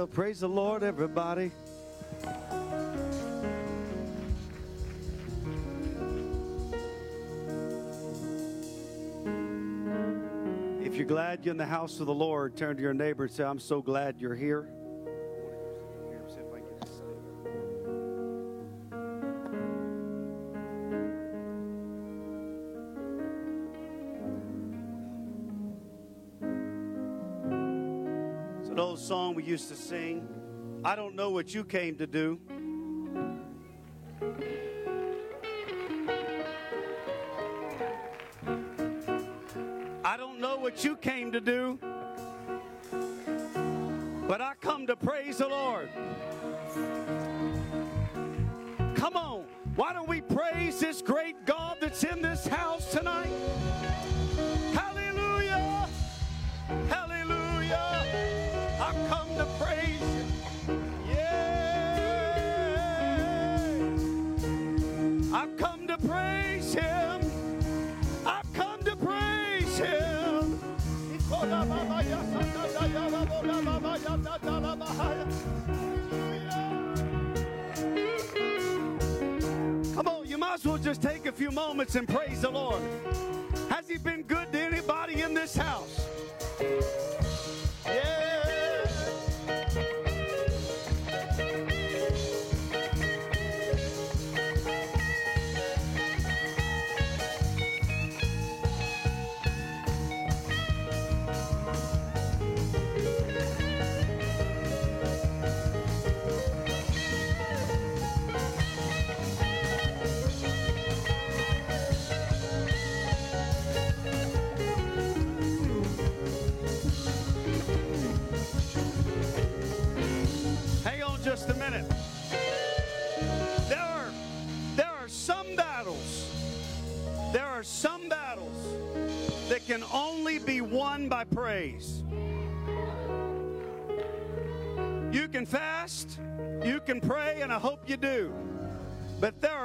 Well, praise the Lord, everybody. If you're glad you're in the house of the Lord, turn to your neighbor and say, I'm so glad you're here. Used to sing. I don't know what you came to do. I don't know what you came and praise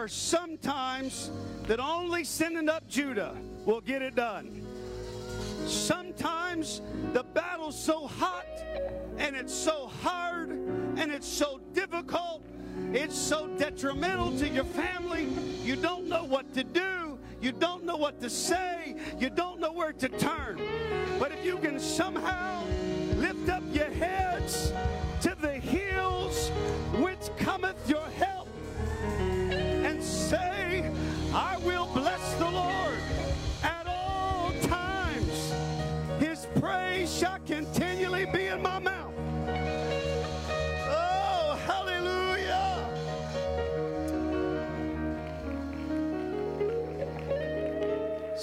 are some times that only sending up Judah will get it done. Sometimes the battle's so hot and it's so hard and it's so difficult, it's so detrimental to your family, you don't know what to do, you don't know what to say, you don't know where to turn. But if you can somehow lift up your heads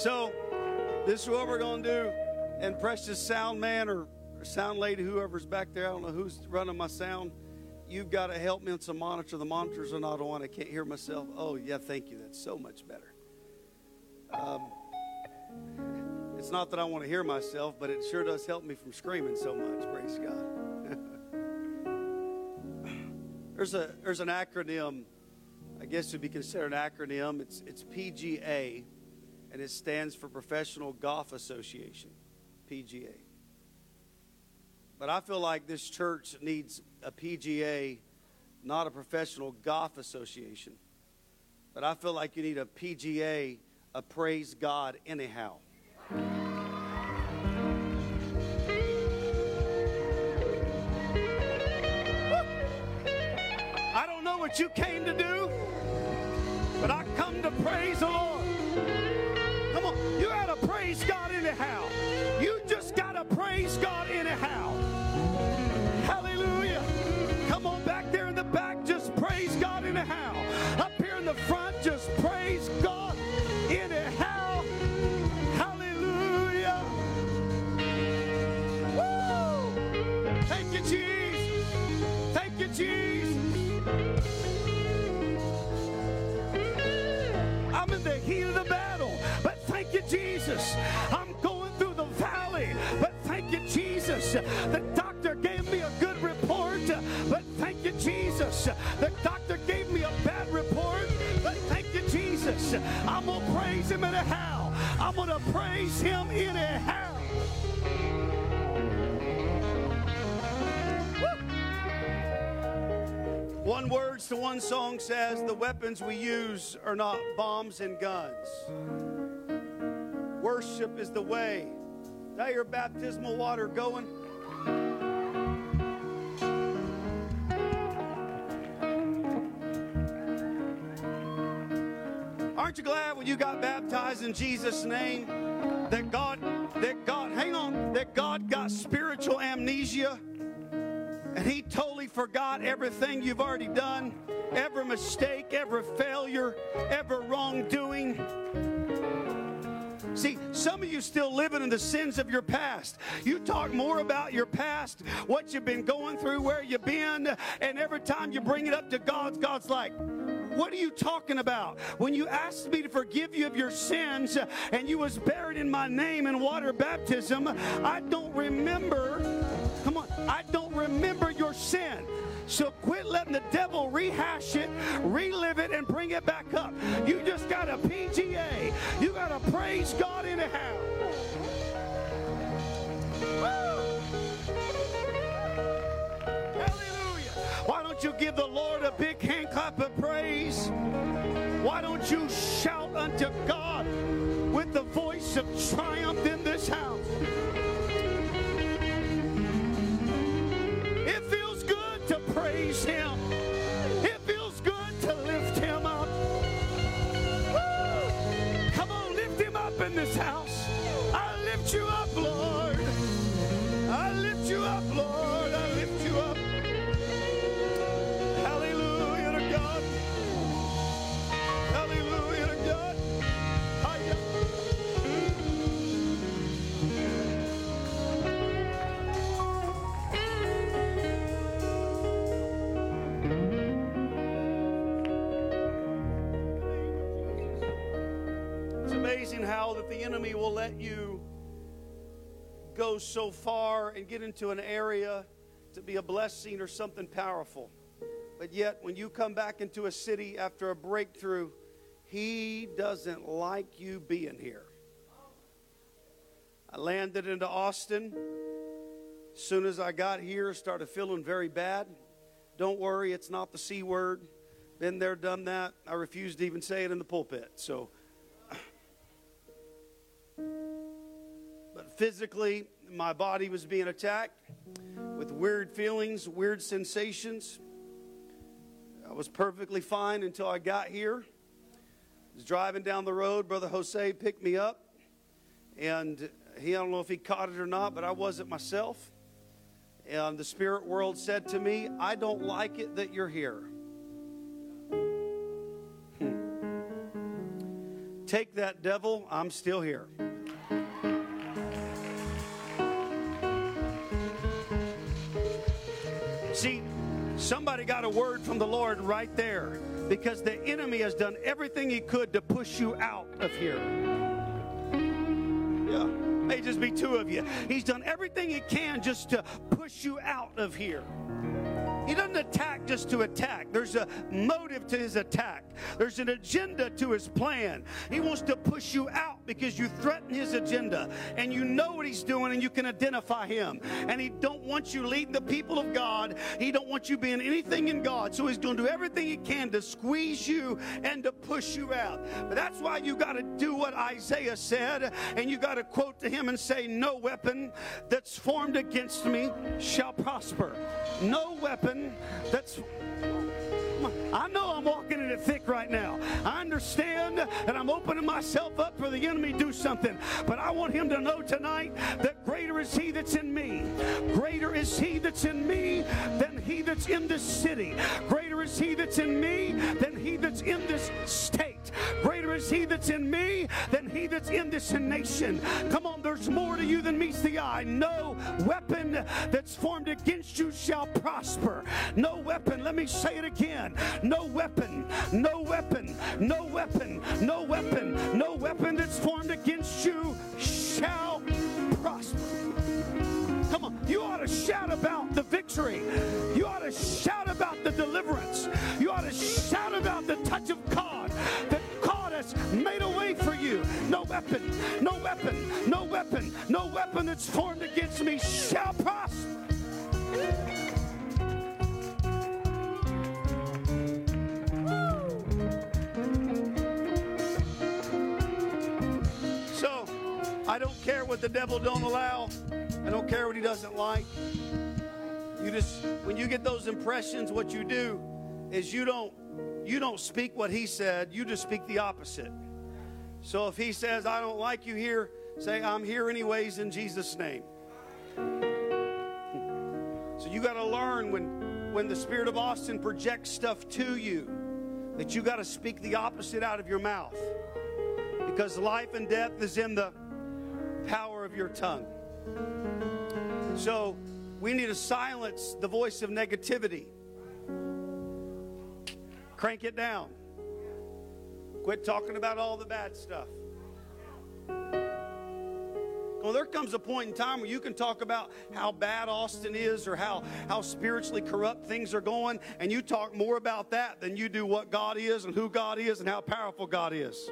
So, this is what we're going to do. And precious sound man or sound lady, whoever's back there, I don't know who's running my sound. You've got to help me on some monitor. The monitors are not on. I can't hear myself. Oh, yeah, thank you. That's so much better. Um, it's not that I want to hear myself, but it sure does help me from screaming so much. Praise God. there's a there's an acronym. I guess it would be considered an acronym. It's it's PGA, and it stands for Professional Golf Association. PGA. But I feel like this church needs a PGA, not a professional golf association. But I feel like you need a PGA, a praise God anyhow. I don't know what you came to do, but I come to praise the Lord. Praise God anyhow. You just got to praise God anyhow. I'm going through the valley, but thank you, Jesus. The doctor gave me a good report, but thank you, Jesus. The doctor gave me a bad report, but thank you, Jesus. I'm going to praise him anyhow. I'm going to praise him anyhow. One words to one song says the weapons we use are not bombs and guns. Worship is the way. Is that your baptismal water going? Aren't you glad when you got baptized in Jesus' name that God, that God, hang on, that God got spiritual amnesia and He totally forgot everything you've already done, every mistake, every failure, every wrongdoing? See, some of you still living in the sins of your past. You talk more about your past, what you've been going through, where you've been, and every time you bring it up to God, God's like, what are you talking about? When you asked me to forgive you of your sins and you was buried in my name in water baptism, I don't remember. Come on, I don't remember your sin. So quit letting the devil rehash it, relive it, and bring it back up. You just got a PGA. You got to praise God in a house. Why don't you give the Lord a big hand clap of praise? Why don't you shout unto God with the voice of triumph in this house? To praise Him. It feels good to lift Him up. Woo! Come on, lift Him up in this house. I lift you up, Lord. How that the enemy will let you go so far and get into an area to be a blessing or something powerful. But yet, when you come back into a city after a breakthrough, he doesn't like you being here. I landed into Austin. As soon as I got here, started feeling very bad. Don't worry, it's not the C word. Been there, done that. I refuse to even say it in the pulpit. So, physically, my body was being attacked with weird feelings, weird sensations. I was perfectly fine until I got here. I was driving down the road. Brother Jose picked me up, and he, I don't know if he caught it or not, but I wasn't myself. And the spirit world said to me, I don't like it that you're here. Hmm. Take that, devil. I'm still here. See, somebody got a word from the Lord right there because the enemy has done everything he could to push you out of here. Yeah, may just be two of you. He's done everything he can just to push you out of here. He doesn't attack just to attack. There's a motive to his attack. There's an agenda to his plan. He wants to push you out because you threaten his agenda and you know what he's doing and you can identify him. And he don't want you leading the people of God. He don't want you being anything in God. So he's going to do everything he can to squeeze you and to push you out. But that's why you got to do what Isaiah said and you got to quote to him and say, "No weapon that's formed against me shall prosper. No weapon that's I know I'm walking in it thick right now. I understand that I'm opening myself up for the enemy to do something. But I want him to know tonight that greater is he that's in me. Greater is he that's in me than he that's in this city. Greater is he that's in me than he that's in this state. Greater is he that's in me than he that's in this nation. Come on, there's more to you than meets the eye. No weapon that's formed against you shall prosper. No weapon, let me say it again. No weapon, no weapon, no weapon, no weapon, no weapon that's formed against you shall prosper. Come on, you ought to shout about the victory. You ought to shout about the deliverance. You ought to shout about the touch of God made a way for you. No weapon, no weapon, no weapon, no weapon that's formed against me shall prosper. So, I don't care what the devil don't allow. I don't care what he doesn't like. You just when you get those impressions what you do is you don't you don't speak what he said, you just speak the opposite. So if he says, I don't like you here, say, I'm here anyways in Jesus' name. So you got to learn when, when the Spirit of Austin projects stuff to you that you got to speak the opposite out of your mouth. Because life and death is in the power of your tongue. So we need to silence the voice of negativity. Crank it down. Quit talking about all the bad stuff. Well, there comes a point in time where you can talk about how bad Austin is or how, how spiritually corrupt things are going, and you talk more about that than you do what God is and who God is and how powerful God is.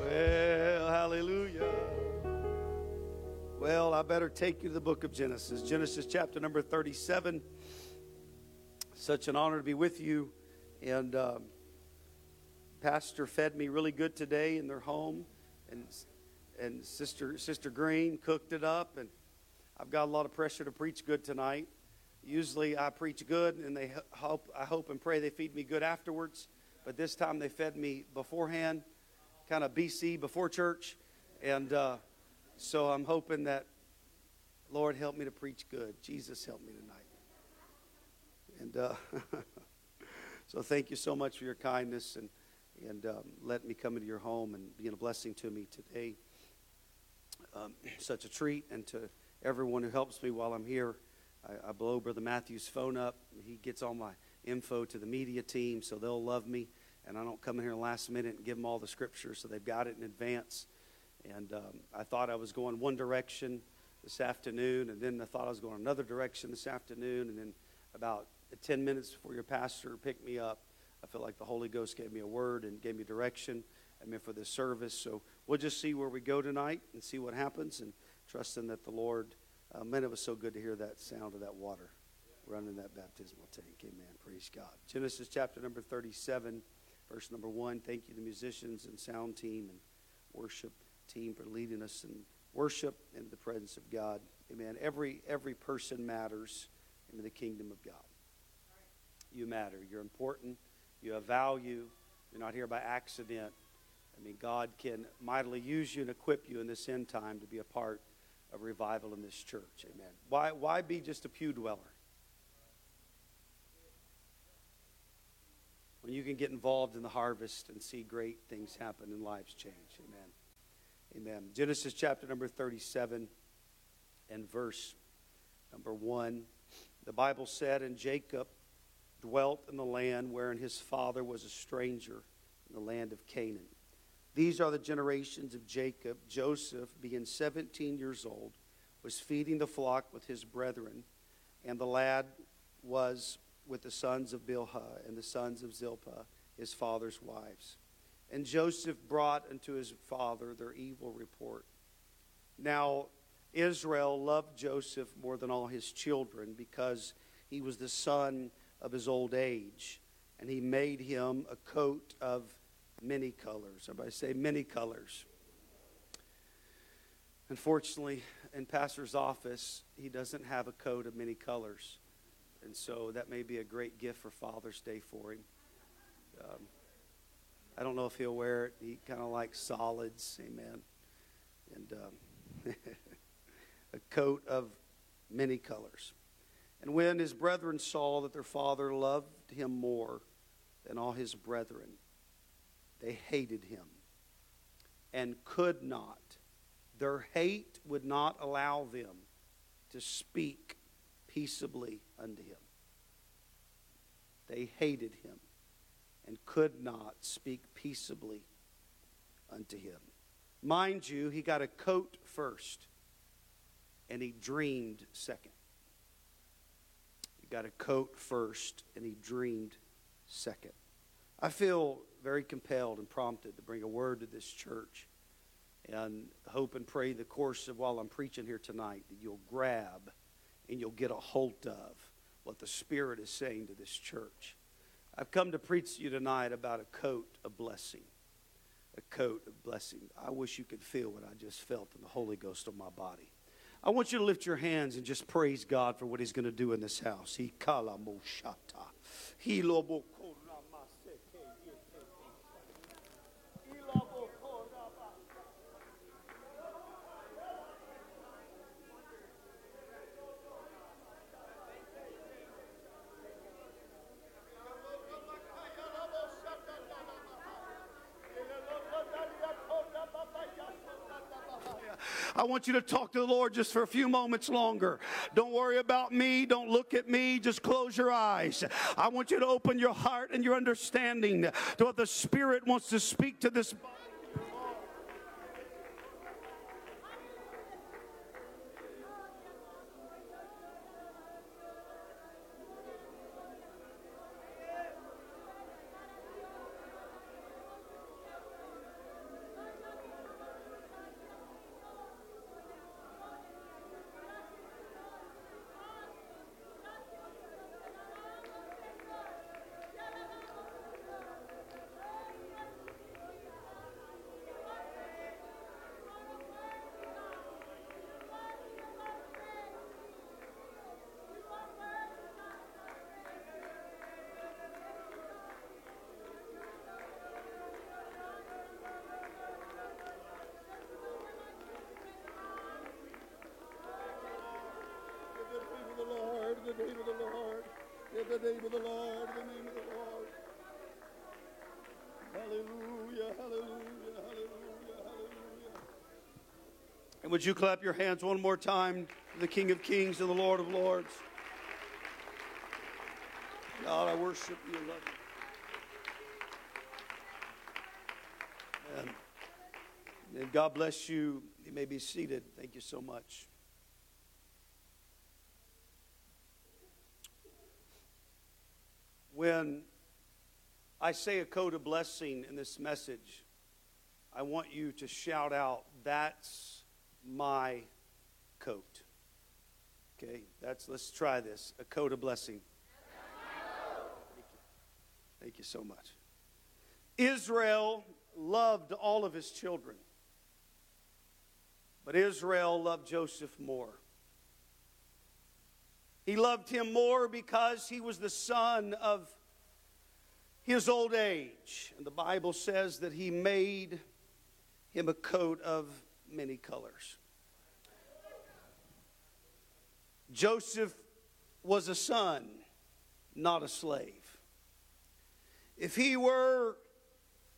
Well, hallelujah. Well, I better take you to the book of Genesis. Genesis chapter number 37. Such an honor to be with you. And. Um, pastor fed me really good today in their home, and and sister sister Green cooked it up, and I've got a lot of pressure to preach good tonight. Usually I preach good, and they hope I hope and pray they feed me good afterwards. But this time they fed me beforehand, kind of BC before church, and uh, so I'm hoping that Lord help me to preach good. Jesus help me tonight. And uh, so thank you so much for your kindness and and um, let me come into your home and being a blessing to me today. Um, such a treat, and to everyone who helps me while I'm here. I, I, blow Brother Matthew's phone up. He gets all my info to the media team, so they'll love me. And I don't come in here last minute and give them all the scriptures, so they've got it in advance. And um, I thought I was going one direction this afternoon, and then I thought I was going another direction this afternoon, and then about 10 minutes before your pastor picked me up, I feel like the Holy Ghost gave me a word and gave me direction. I mean, for this service. So we'll just see where we go tonight and see what happens and trusting that the Lord, uh, man, it was so good to hear that sound of that water running that baptismal tank. Amen. Praise God. Genesis chapter number 37, verse number 1. Thank you the musicians and sound team and worship team for leading us in worship in the presence of God. Amen. Every, every person matters in the kingdom of God. You matter. You're important. You have value. You're not here by accident. I mean, God can mightily use you and equip you in this end time to be a part of revival in this church. Amen. Why, why be just a pew dweller? When you can get involved in the harvest and see great things happen and lives change. Amen. Amen. Genesis chapter number 37 and verse number 1. The Bible said, And Jacob dwelt in the land wherein his father was a stranger in the land of Canaan. These are the generations of Jacob. Joseph, being 17 years old, was feeding the flock with his brethren, and the lad was with the sons of Bilhah and the sons of Zilpah, his father's wives. And Joseph brought unto his father their evil report. Now, Israel loved Joseph more than all his children because he was the son of his old age. And he made him a coat of many colors. Everybody say many colors. Unfortunately, in Pastor's office, he doesn't have a coat of many colors. And so that may be a great gift for Father's Day for him. Um, I don't know if he'll wear it. He kind of likes solids. Amen. And um, a coat of many colors. And when his brethren saw that their father loved him more than all his brethren, they hated him and could not. Their hate would not allow them to speak peaceably unto him. They hated him and could not speak peaceably unto him. Mind you, he got a coat first and he dreamed second got a coat first, and he dreamed second. I feel very compelled and prompted to bring a word to this church and hope and pray the course of while I'm preaching here tonight that you'll grab and you'll get a hold of what the Spirit is saying to this church. I've come to preach to you tonight about a coat of blessing. a coat of blessing. I wish you could feel what I just felt in the Holy Ghost of my body. I want you to lift your hands and just praise God for what He's going to do in this house. He kala moshata. He lobo I want you to talk to the Lord just for a few moments longer. Don't worry about me. Don't look at me. Just close your eyes. I want you to open your heart and your understanding to what the Spirit wants to speak to this body. Would you clap your hands one more time the King of Kings and the Lord of Lords? God, I worship you love you. And, and God bless you. You may be seated. Thank you so much. When I say a code of blessing in this message, I want you to shout out, That's my coat. Okay, that's let's try this. A coat of blessing. Thank you. Thank you so much. Israel loved all of his children, but Israel loved Joseph more. He loved him more because he was the son of his old age. And the Bible says that he made him a coat of many colors. Joseph was a son, not a slave. If he were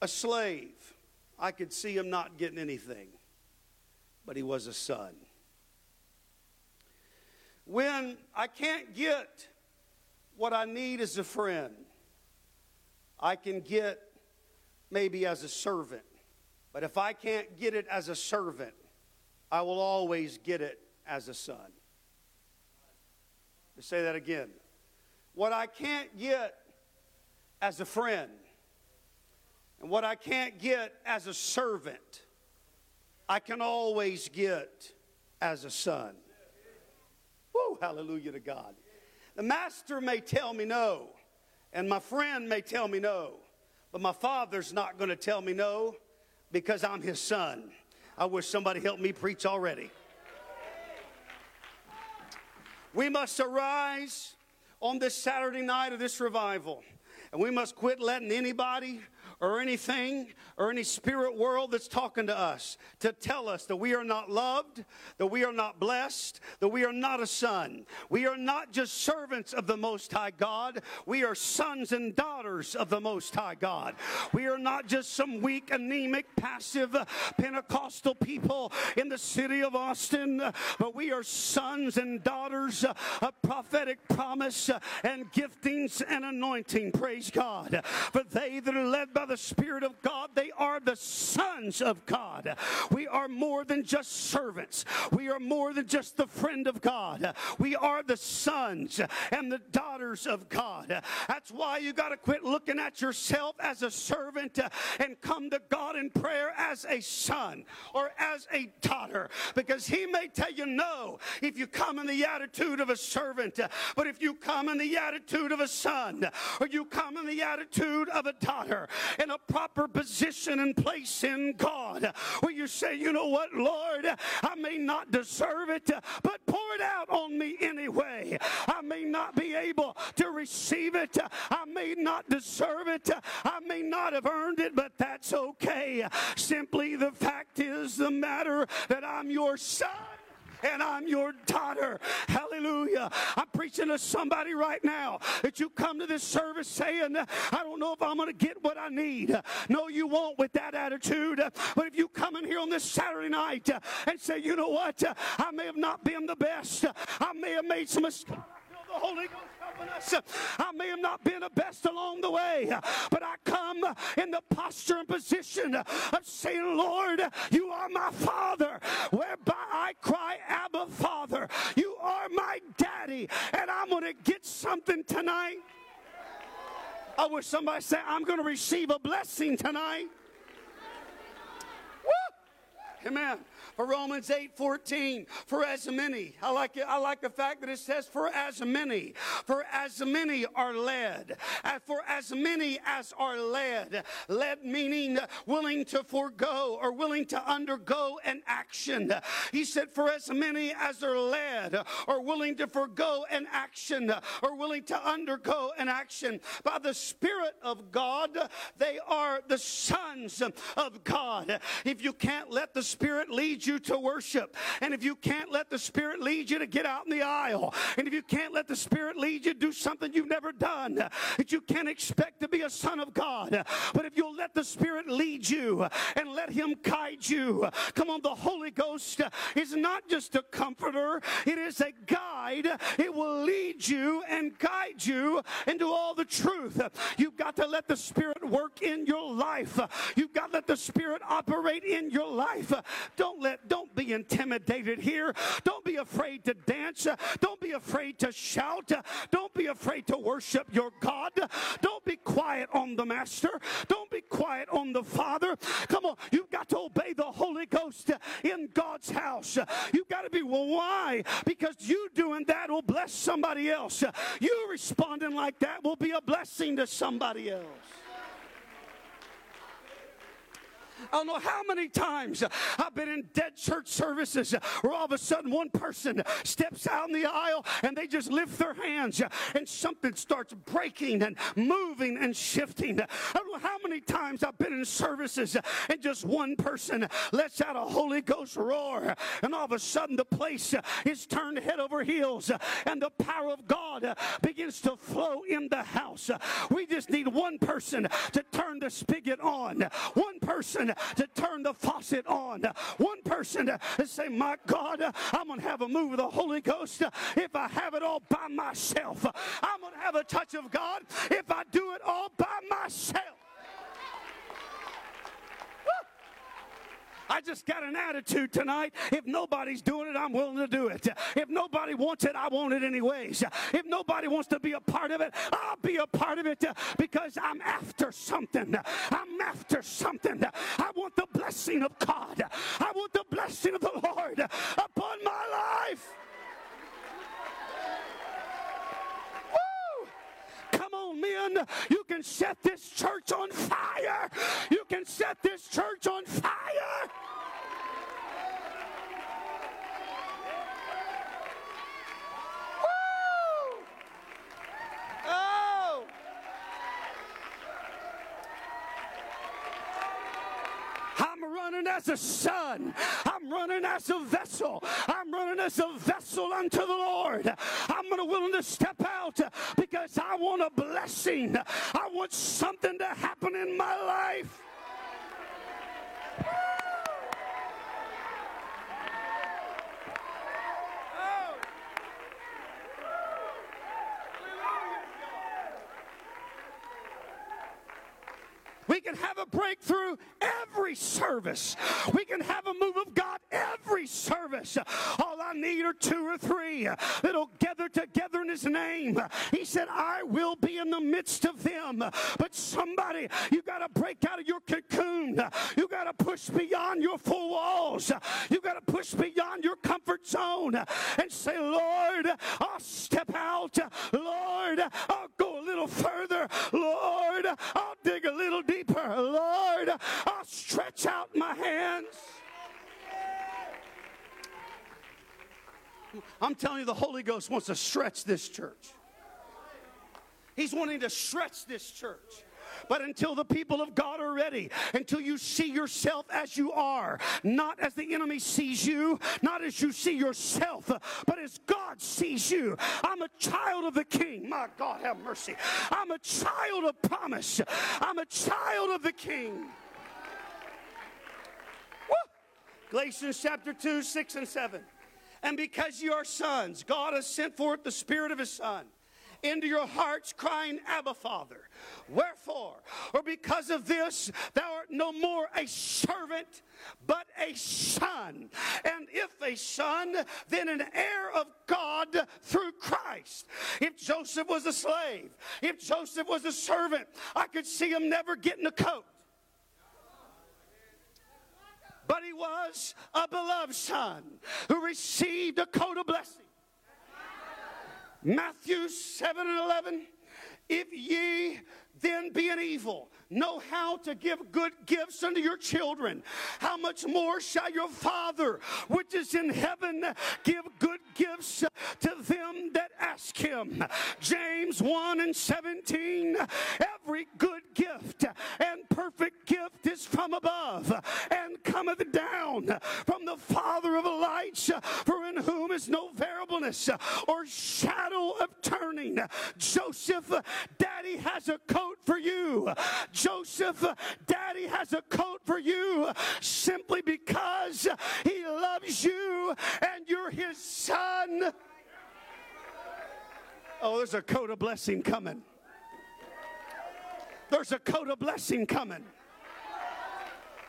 a slave, I could see him not getting anything, but he was a son when I can't get what I need as a friend, I can get maybe as a servant. But if I can't get it as a servant, I will always get it as a son. To say that again. What I can't get as a friend, and what I can't get as a servant, I can always get as a son. Woo, hallelujah to God. The master may tell me no, and my friend may tell me no, but my father's not going to tell me no because I'm his son. I wish somebody helped me preach already. We must arise on this Saturday night of this revival, and we must quit letting anybody or anything or any spirit world that's talking to us to tell us that we are not loved, that we are not blessed, that we are not a son. We are not just servants of the Most High God, we are sons and daughters of the Most High God. We are not just some weak, anemic, passive Pentecostal people in the city of Austin, but we are sons and daughters of prophetic promise and giftings and anointing. Praise God. For they that are led by the Spirit of God, they are the sons of God. We are more than just servants, we are more than just the friend of God. We are the sons and the daughters of God. That's why you got to quit looking at yourself as a servant and come to God in prayer as a son or as a daughter because He may tell you no if you come in the attitude of a servant, but if you come in the attitude of a son or you come in the attitude of a daughter, in a proper position and place in God where you say, you know what, Lord, I may not deserve it, but pour it out on me anyway. I may not be able to receive it. I may not deserve it. I may not have earned it, but that's okay. Simply the fact is the matter that I'm your son and I'm your daughter. Hallelujah. I'm preaching to somebody right now that you come to this service saying, I don't know if I'm going to get what I need. No, you won't with that attitude. But if you come in here on this Saturday night and say, you know what, I may have not been the best, I may have made some mistakes. The Holy Ghost helping us. I may have not been the best along the way, but I come in the posture and position of saying, Lord, you are my Father, whereby I cry, Abba, Father. You are my daddy, and I'm going to get something tonight. I wish somebody said, I'm going to receive a blessing tonight. Woo! Amen for Romans 8 14, for as many, I like it, I like the fact that it says, for as many, for as many are led, for as many as are led, led meaning willing to forego or willing to undergo an action. He said, for as many as are led or willing to forego an action or willing to undergo an action by the Spirit of God, they are the sons of God. If you can't let the Spirit lead you to worship, and if you can't let the Spirit lead you to get out in the aisle, and if you can't let the Spirit lead you to do something you've never done, that you can't expect to be a son of God. But if you'll let the Spirit lead you and let Him guide you, come on, the Holy Ghost is not just a comforter, it is a guide. It will lead you and guide you into all the truth. You've got to let the Spirit work in your life. You've got to let the Spirit operate in your life. Don't let don't be intimidated here. Don't be afraid to dance. Don't be afraid to shout. Don't be afraid to worship your God. Don't be quiet on the Master. Don't be quiet on the Father. Come on, you've got to obey the Holy Ghost in God's house. You've got to be, well, why? Because you doing that will bless somebody else. You responding like that will be a blessing to somebody else. I don't know how many times I've been in dead church services where all of a sudden one person steps out in the aisle and they just lift their hands and something starts breaking and moving and shifting. I don't know how many times I've been in services and just one person lets out a Holy Ghost roar and all of a sudden the place is turned head over heels and the power of God begins to flow in the house. We just need one person to turn the spigot on, one person to turn the faucet on. One person to say, My God, I'm going to have a move of the Holy Ghost if I have it all by myself. I'm going to have a touch of God if I do it all by myself. I just got an attitude tonight. If nobody's doing it, I'm willing to do it. If nobody wants it, I want it anyways. If nobody wants to be a part of it, I'll be a part of it because I'm after something. I'm after something. I want the blessing of God. I want the blessing of the Lord upon my life. Come on, men. You can set this church on fire. You can set this church on fire. Running as a son. I'm running as a vessel. I'm running as a vessel unto the Lord. I'm going to willing to step out because I want a blessing. I want something to happen in my life. Can have a breakthrough every service. We can have a move of God every service. All I need are two or three that'll gather together in His name. He said, I will be in the midst of them. But somebody, you got to break out of your cocoon. You got to push beyond your four walls. You got to push beyond your comfort zone and say, Lord, I'll step out. Lord, I'll go a little further. Lord, I'll dig a little deeper helper. Lord, I'll stretch out my hands. I'm telling you, the Holy Ghost wants to stretch this church. He's wanting to stretch this church. But until the people of God are ready, until you see yourself as you are, not as the enemy sees you, not as you see yourself, but as God sees you. I'm a child of the King. My God, have mercy. I'm a child of promise. I'm a child of the King. Galatians chapter 2, 6 and 7. And because you are sons, God has sent forth the Spirit of His Son into your hearts, crying, Abba, Father. Wherefore, or because of this, thou art no more a servant, but a son. And if a son, then an heir of God through Christ. If Joseph was a slave, if Joseph was a servant, I could see him never getting a coat but he was a beloved son who received a coat of blessing. Matthew 7 and 11. If ye then being evil know how to give good gifts unto your children. How much more shall your father which is in heaven give good gifts to them that ask him? James 1 and 17 every good gift and perfect gift is from above and cometh down from the father of lights for in whom is no variableness or shadow of turning. Joseph daddy has a coat coat for you. Joseph, daddy has a coat for you simply because he loves you and you're his son. Oh, there's a coat of blessing coming. There's a coat of blessing coming.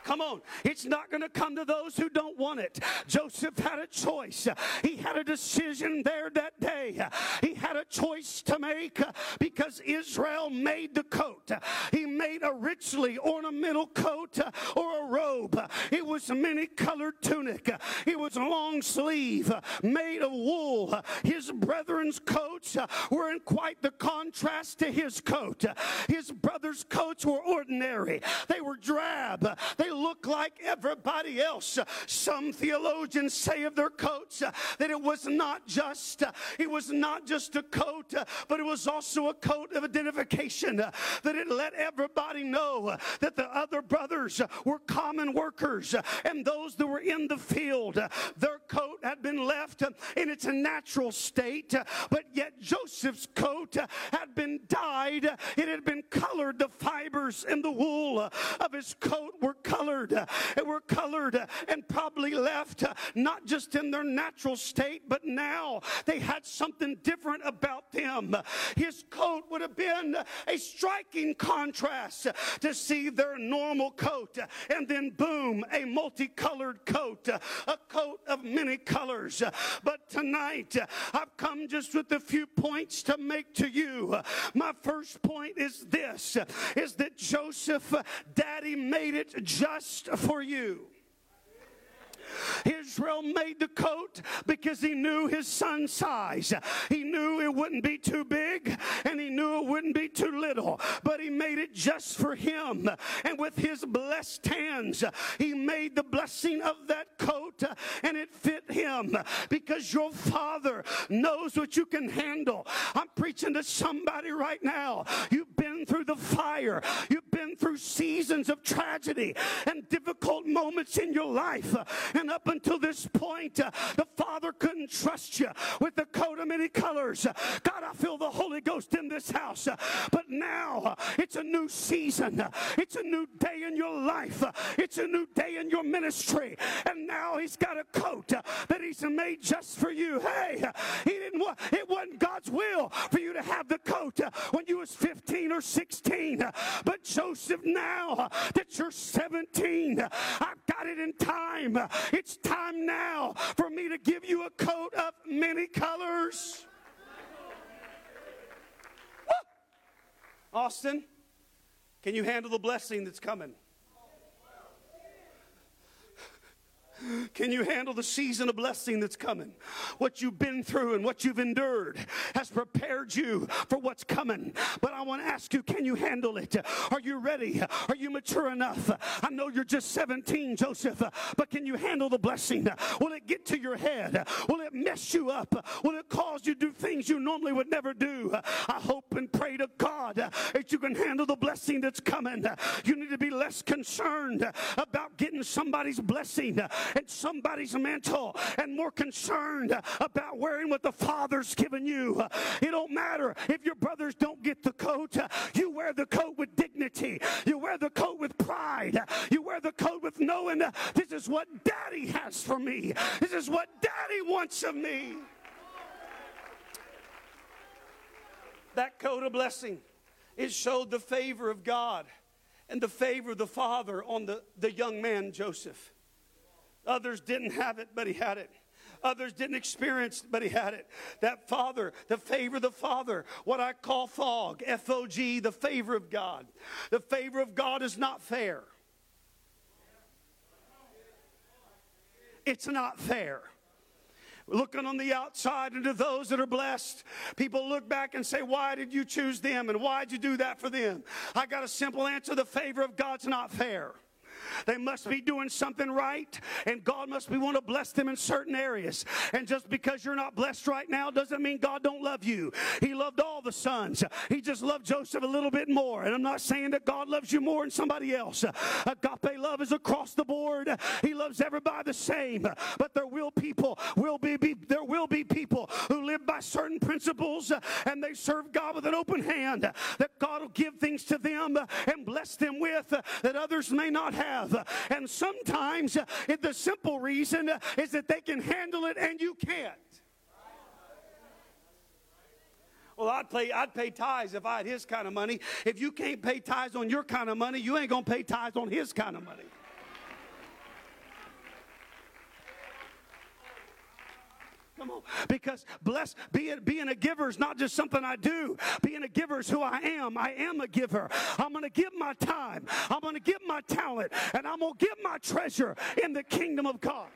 Come on. It's not going to come to those who don't want it. Joseph had a choice. He had a decision there that day. He had a choice to make because Israel made the coat. He made a richly ornamental coat or a robe. It was a many colored tunic. It was a long sleeve made of wool. His brethren's coats were in quite the contrast to his coat. His brother's coats were ordinary. They were drab. They look like everybody else. Some theologians say of their coats uh, that it was not just uh, it was not just a coat, uh, but it was also a coat of identification uh, that it let everybody know uh, that the other brothers uh, were common workers and those that were in the field their coat had been left in its natural state but yet Joseph's coat had been dyed it had been colored the fibers in the wool of his coat were colored colored and were colored and probably left not just in their natural state, but now they had something different about them. His coat would have been a striking contrast to see their normal coat and then boom, a multicolored coat, a coat of many colors. But tonight, I've come just with a few points to make to you. My first point is this is that Joseph daddy made it just just for you. Israel made the coat because he knew his son's size. He knew it wouldn't be too big and he knew it wouldn't be too little, but he made it just for him. And with his blessed hands, he made the blessing of that coat and it fit him because your father knows what you can handle. I'm preaching to somebody right now. You've been through the fire, you've been through seasons of tragedy and difficult moments in your life. And up until this point, uh, the Father couldn't trust you with the coat of many colors. Uh, God, I feel the Holy Ghost in this house. Uh, but now uh, it's a new season. Uh, it's a new day in your life. It's a new day in your ministry. And now He's got a coat that He's made just for you. Hey, He didn't want, it wasn't God's will for you to have the coat when you was 15 or 16. But Joseph, now that you're 17, I've got it in time. It's time now for me to give you a coat of many colors. Austin, can you handle the blessing that's coming? Can you handle the season of blessing that's coming? What you've been through and what you've endured has prepared you for what's coming. But I want to ask you, can you handle it? Are you ready? Are you mature enough? I know you're just 17, Joseph, but can you handle the blessing? Will it get to your head? Will it mess you up? Will it cause you to do things you normally would never do? I hope and pray to God that you can handle the blessing that's coming. You need to be less concerned about getting somebody's blessing and somebody's mantle and more concerned about wearing what the Father's given you. It don't matter if your brothers don't get the coat. You wear the coat with dignity. You wear the coat with pride. You wear the coat with knowing this is what daddy has for me. This is what daddy wants of me. That coat of blessing, it showed the favor of God and the favor of the Father on the, the young man Joseph. Others didn't have it, but he had it. Others didn't experience but he had it. That Father, the favor of the Father, what I call fog, F O G, the favor of God. The favor of God is not fair. It's not fair looking on the outside and to those that are blessed. People look back and say, Why did you choose them? And why did you do that for them? I got a simple answer the favor of God's not fair. They must be doing something right, and God must be want to bless them in certain areas. And just because you're not blessed right now doesn't mean God don't love you. He loved all the sons. He just loved Joseph a little bit more. And I'm not saying that God loves you more than somebody else. Agape love is across the board. He loves everybody the same. But there will people will be, be there will be people who live by certain principles and they serve God with an open hand. That God will give things to them and bless them with that others may not have have. And sometimes uh, the simple reason uh, is that they can handle it and you can't. Well, I'd pay, I'd pay tithes if I had his kind of money. If you can't pay tithes on your kind of money, you ain't going to pay tithes on his kind of money. Come on. Because bless being, being a giver is not just something I do. Being a giver is who I am. I am a giver. I'm to give my time. I'm to give my talent. And I'm to give my treasure in the kingdom of God.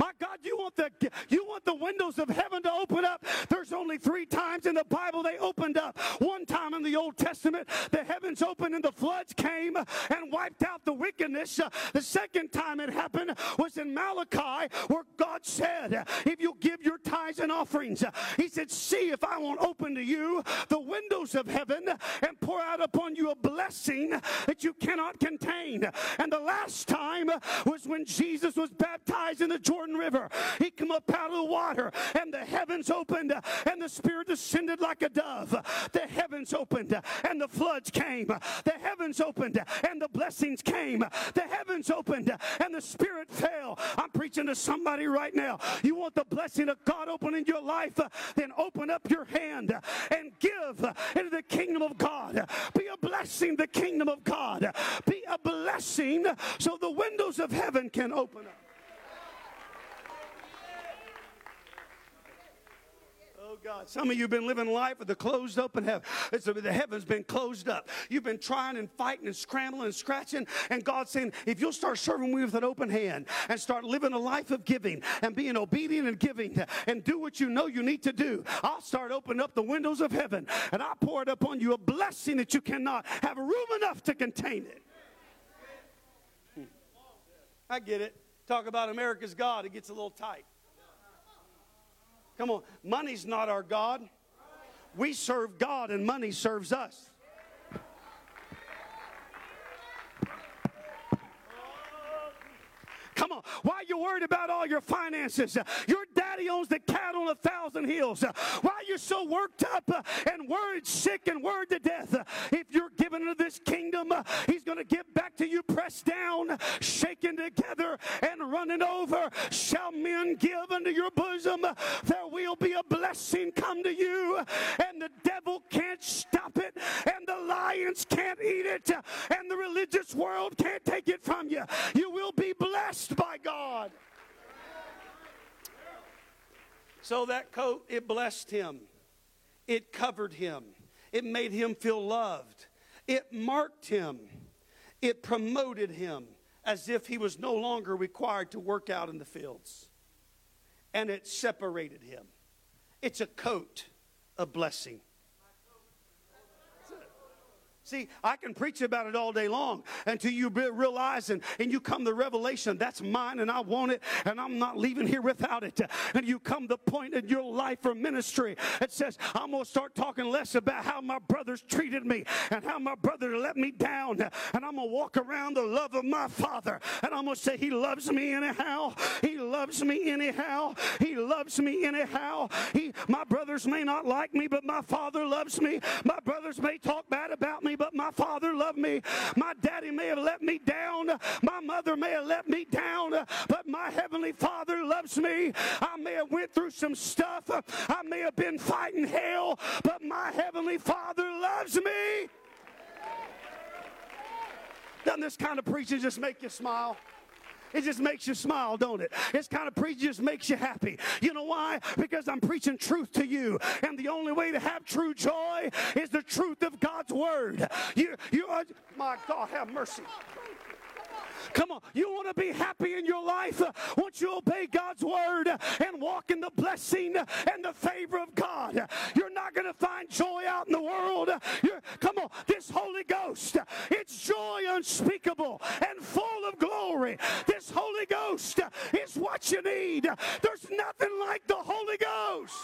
My God, you want the you want the windows of heaven to open up. There's only three times in the Bible they opened up. One time in the Old Testament, the heavens opened and the floods came and wiped out the wickedness. The second time it happened was in Malachi, where God said, "If you give your tithes and offerings," He said, "See if I won't open to you the windows of heaven and pour out upon you a blessing that you cannot contain." And the last time was when Jesus was baptized in the Jordan Jordan River. He come up out of the water and the heavens opened and the Spirit descended like a dove. The heavens opened and the floods came. The heavens opened and the blessings came. The heavens opened and the Spirit fell. I'm preaching to somebody right now. You want the blessing of God open in your life? Then open up your hand and give into the kingdom of God. Be a blessing, the kingdom of God. Be a blessing so the windows of heaven can open up. God. Some of you have been living life with a closed open heaven. It's, the heaven's been closed up. You've been trying and fighting and scrambling and scratching. And God's saying, if you'll start serving me with an open hand and start living a life of giving and being obedient and giving and do what you know you need to do, I'll start opening up the windows of heaven and I'll pour it upon you a blessing that you cannot have room enough to contain it. Hmm. I get it. Talk about America's God, it gets a little tight. Come on, money's not our God. We serve God and money serves us. Come on. Why are you worried about all your finances? Your daddy owns the cattle on a thousand hills. Why you so worked up and worried, sick, and worried to death? If you're given to this kingdom, he's going to give back to you, pressed down, shaken together, and running over. Shall men give unto your bosom? There will be a blessing come to you, and the devil can't stop can't eat it, and the religious world can't take it from you. You will be blessed by God. So that coat, it blessed him, it covered him, it made him feel loved, it marked him, it promoted him as if he was no longer required to work out in the fields. And it separated him. It's a coat of blessing. See, I can preach about it all day long until you realize and, and you come to revelation that's mine and I want it and I'm not leaving here without it. And you come to point in your life or ministry that says, I'm going to start talking less about how my brothers treated me and how my brother let me down. And I'm going to walk around the love of my father and I'm going to say, He loves me anyhow. He loves me anyhow. He loves me anyhow. He, my brothers may not like me, but my father loves me. My brothers may talk bad about me, but my father loved me. My daddy may have let me down. My mother may have let me down, but my heavenly father loves me. I may have went through some stuff. I may have been fighting hell, but my heavenly father loves me. Doesn't this kind of preaching just make you smile? It just makes you smile, don't it? This kind of preaching just makes you happy. You know why? Because I'm preaching truth to you. And the only way to have true joy is the truth of God's word. You, you are, my God, have mercy. Come on, you want to be happy in your life? Once you obey God's word and walk in the blessing and the favor of God, you're not going to find joy out in the world. You're, come on, this Holy Ghost, it's joy unspeakable and full of glory. This Holy Ghost is what you need. There's nothing like the Holy Ghost.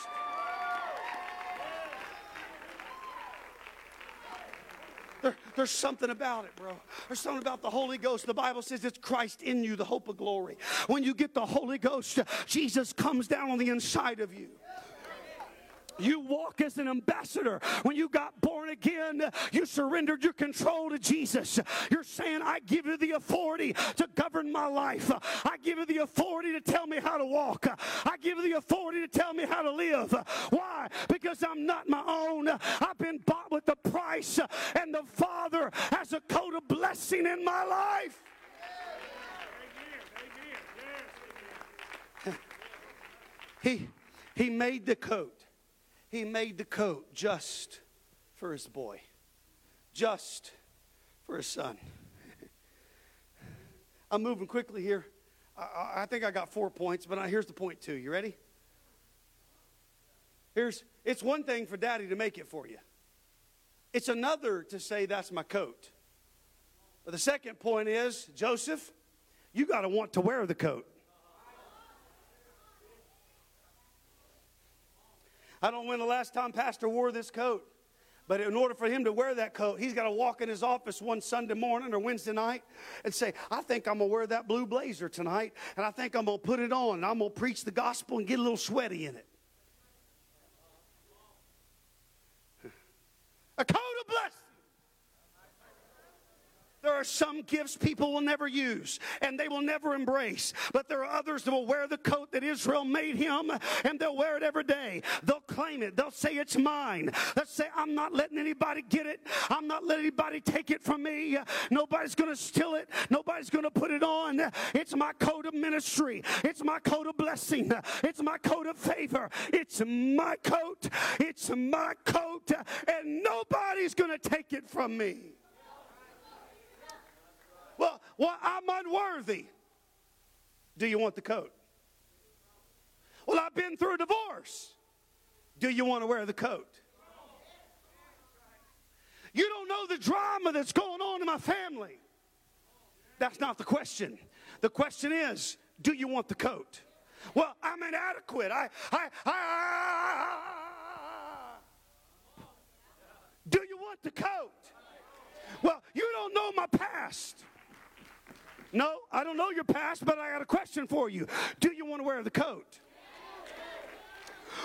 There, there's something about it, bro. There's something about the Holy Ghost. The Bible says it's Christ in you, the hope of glory. When you get the Holy Ghost, Jesus comes down on the inside of you. You walk as an ambassador. When you got born again, you surrendered your control to Jesus. You're saying, I give you the authority to govern my life. I give you the authority to tell me how to walk. I give you the authority to tell me how to live. Why? Because I'm not my own. I've been bought with the price, and the Father has a coat of blessing in my life. He, he made the coat he made the coat just for his boy, just for his son. I'm moving quickly here. I, I, think I got four points, but here's the point two. You ready? Here's it's one thing for daddy to make it for you. It's another to say that's my coat. But the second point is, Joseph, you got to want to wear the coat. I don't know when the last time Pastor wore this coat. But in order for him to wear that coat, he's got to walk in his office one Sunday morning or Wednesday night and say, I think I'm going to wear that blue blazer tonight, and I think I'm going to put it on, and I'm going to preach the gospel and get a little sweaty in it. A coat. There are some gifts people will never use and they will never embrace. But there are others that will wear the coat that Israel made him and they'll wear it every day. They'll claim it. They'll say it's mine. They'll say, I'm not letting anybody get it. I'm not letting anybody take it from me. Nobody's going to steal it. Nobody's going to put it on. It's my coat of ministry. It's my coat of blessing. It's my coat of favor. It's my coat. It's my coat. And nobody's going to take it from me. Well, I'm unworthy. Do you want the coat? Well, I've been through a divorce. Do you want to wear the coat? You don't know the drama that's going on in my family. That's not the question. The question is, do you want the coat? Well, I'm inadequate. I, I, I, I, do you want the coat? Well, you don't know my past. No, I don't know your past, but I got a question for you. Do you want to wear the coat?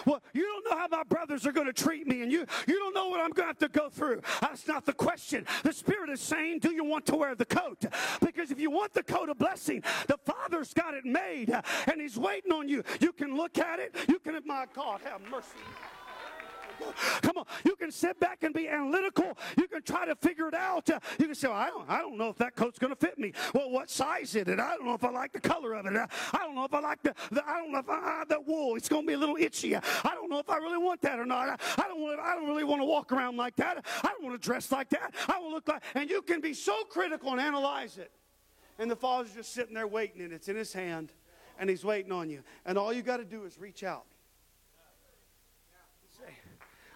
Well, you don't know how my brothers are going to treat me, and you, you don't know what I'm going to have to go through. That's not the question. The Spirit is saying, Do you want to wear the coat? Because if you want the coat of blessing, the Father's got it made, and He's waiting on you. You can look at it. You can, my God, have mercy. Come on, you can sit back and be analytical. You can try to figure it out. You can say, well, I don't, I don't know if that coat's going to fit me. Well, what size is it? I don't know if I like the color of it. I don't know if I like the, the I don't know if I, the wool. It's going to be a little itchy. I don't know if I really want that or not. I, I don't want. I don't really want to walk around like that. I don't want to dress like that. I want to look like. And you can be so critical and analyze it. And the father's just sitting there waiting, and it's in his hand, and he's waiting on you. And all you got to do is reach out.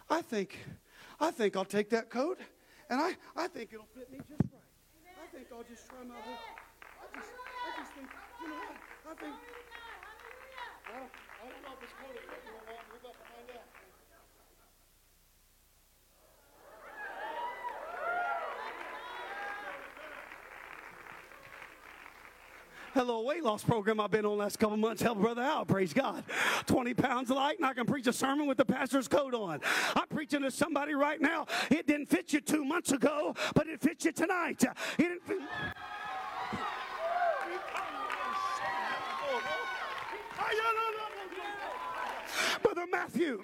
Say, I think, I think I'll take that coat, and I, I think it'll fit me just right. I think I'll just try my best. I just, I just think, you know what? I think. I don't, I don't know if this coat will fit me or not. Out. Hello, weight loss program I've been on last couple months. Help brother out. Praise God. 20 pounds light, and I can preach a sermon with the pastor's coat on. I'm preaching to somebody right now. It didn't fit you two months ago, but it fits you tonight. It didn't fit. Brother Matthew.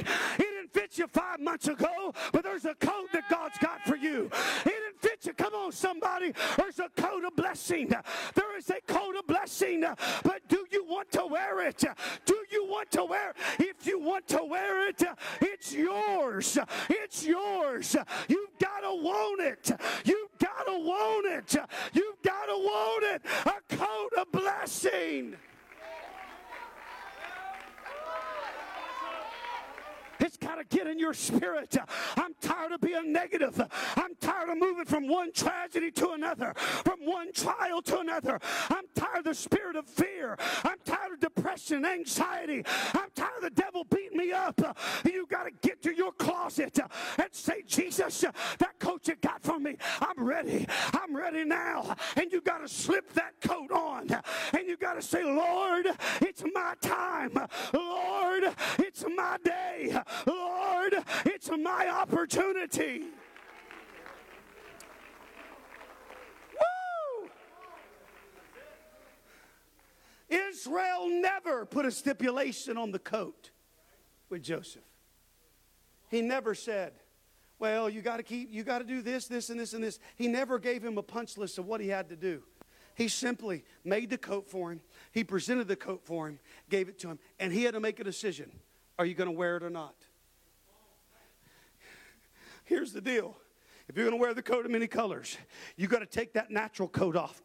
It didn't fit you five months ago, but there's a coat that God's got for you. It you. Come on, somebody. There's a coat of blessing. There is a coat of blessing, but do you want to wear it? Do you want to wear it? If you want to wear it, it's yours. It's yours. You've got to want it. You've got to want it. You've got to want it. A coat of blessing. It's got to get in your spirit. I'm tired of being negative. I'm tired of moving from one tragedy to another, from one trial to another. I'm tired of the spirit of fear. Depression, anxiety. I'm tired of the devil beating me up. You got to get to your closet and say, Jesus, that coat you got from me, I'm ready. I'm ready now. And you got to slip that coat on. And you got to say, Lord, it's my time. Lord, it's my day. Lord, it's my opportunity. Israel never put a stipulation on the coat with Joseph. He never said, well, you got to keep, you got to do this, this, and this, and this. He never gave him a punch list of what he had to do. He simply made the coat for him. He presented the coat for him, gave it to him, and he had to make a decision. Are you going to wear it or not? Here's the deal. If you're going to wear the coat of many colors, you've got to take that natural coat off.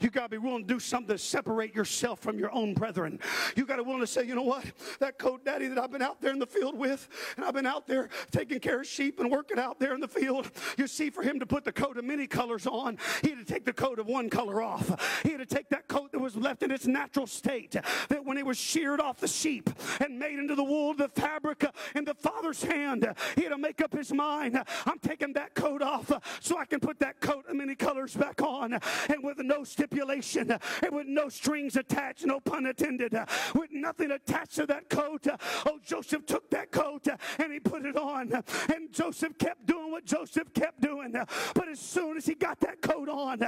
You got to be willing to do something to separate yourself from your own brethren. You got to be willing to say, you know what? That coat, Daddy, that I've been out there in the field with, and I've been out there taking care of sheep and working out there in the field. You see, for him to put the coat of many colors on, he had to take the coat of one color off. He had to take that coat that was left in its natural state, that when it was sheared off the sheep and made into the wool, the fabric in the Father's hand, he had to make up his mind. I'm taking that coat off so I can put that coat of many colors back on, and with no stipulation, and with no strings attached, no pun intended, with nothing attached to that coat. Oh, Joseph took that coat and he put it on, and Joseph kept doing what Joseph kept doing. But as soon as he got that coat on,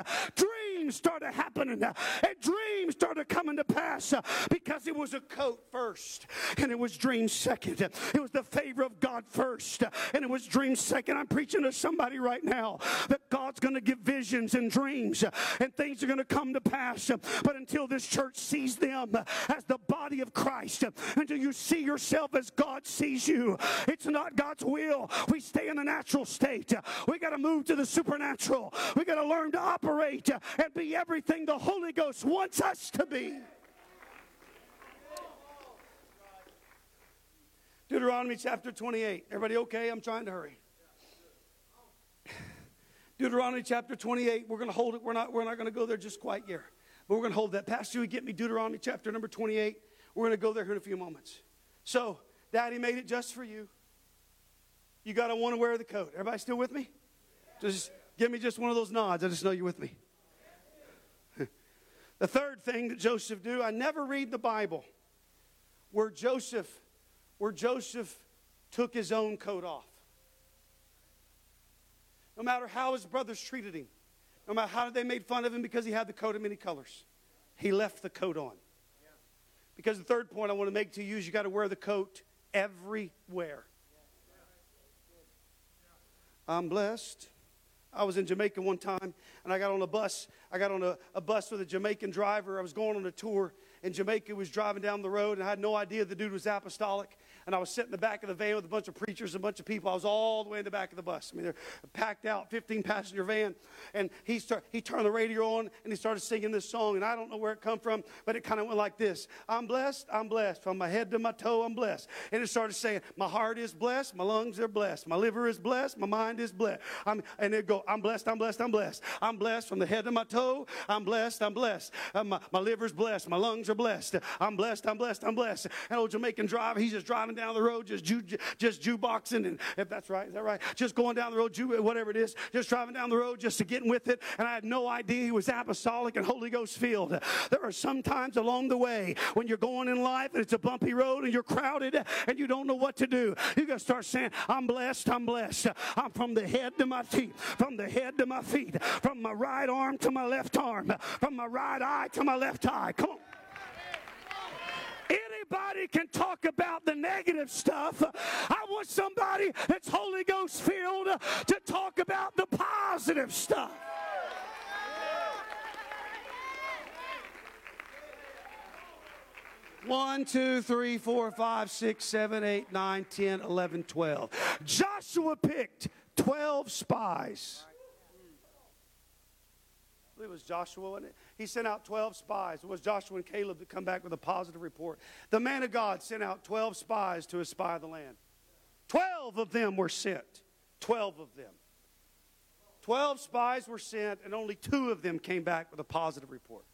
dreams started happening, and dreams started coming to pass because it was a coat first, and it was dreams second. It was the favor of God first, and it was dreams second. I'm preaching to somebody right now that God's going to give visions and dreams, and things are going to come to pass. But until this church sees them as the body of Christ, until you see yourself as God sees you, it's not God's will. We stay in the natural state. We got to move to the supernatural. We got to learn to operate be everything the Holy Ghost wants us to be. Deuteronomy chapter 28. Everybody okay? I'm trying to hurry. Deuteronomy chapter 28. We're going to hold it. We're not, we're not going to go there just quite yet. But we're going to hold that. Pastor, you get me Deuteronomy chapter number 28. We're going to go there in a few moments. So, Daddy made it just for you. You got to want to wear the coat. Everybody still with me? Just give me just one of those nods. I just know you're with me. The third thing that Joseph do, I never read the Bible where Joseph where Joseph took his own coat off. No matter how his brothers treated him, no matter how they made fun of him because he had the coat of many colors, he left the coat on. Because the third point I want to make to you is you got to wear the coat everywhere. I'm blessed. I was in Jamaica one time and I got on a bus. I got on a, a bus with a Jamaican driver. I was going on a tour in Jamaica was driving down the road, and I had no idea the dude was apostolic and I was sitting in the back of the van with a bunch of preachers, and a bunch of people. I was all the way in the back of the bus. I mean, they're packed out, 15 passenger van. And he, start, he turned the radio on and he started singing this song. And I don't know where it come from, but it kind of went like this I'm blessed, I'm blessed. From my head to my toe, I'm blessed. And it started saying, My heart is blessed, my lungs are blessed, my liver is blessed, my mind is blessed. I'm, and it go, I'm blessed, I'm blessed, I'm blessed. I'm blessed from the head to my toe. I'm blessed, I'm blessed. Uh, my, my liver's blessed, my lungs are blessed. I'm blessed, I'm blessed, I'm blessed. And old Jamaican driver, he's just driving down the road, just Jew, just Jew boxing, and if that's right, is that right? Just going down the road, Jew, whatever it is, just driving down the road, just to getting with it. And I had no idea he was apostolic and Holy Ghost filled. There are some times along the way when you're going in life and it's a bumpy road and you're crowded and you don't know what to do. You got to start saying, "I'm blessed. I'm blessed. I'm from the head to my feet, from the head to my feet, from my right arm to my left arm, from my right eye to my left eye." Come on. Anybody can talk about the negative stuff. I want somebody that's Holy Ghost filled to talk about the positive stuff. One, two, three, four, five, six, seven, eight, nine, ten, eleven, twelve. Joshua picked 12 spies. It was Joshua, wasn't it? He sent out 12 spies. It was Joshua and Caleb that come back with a positive report. The man of God sent out 12 spies to espy the land. 12 of them were sent. 12 of them. 12 spies were sent, and only two of them came back with a positive report.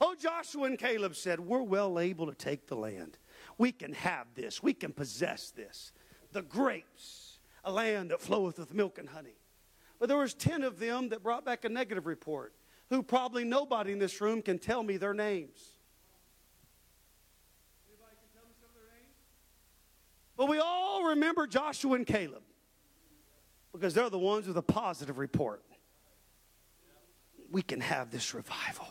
Oh, Joshua and Caleb said, We're well able to take the land. We can have this. We can possess this. The grapes, a land that floweth with milk and honey. But there was 10 of them that brought back a negative report who probably nobody in this room can tell me their names. Anybody can tell me some of their names? But we all remember Joshua and Caleb because they're the ones with a positive report. We can have this revival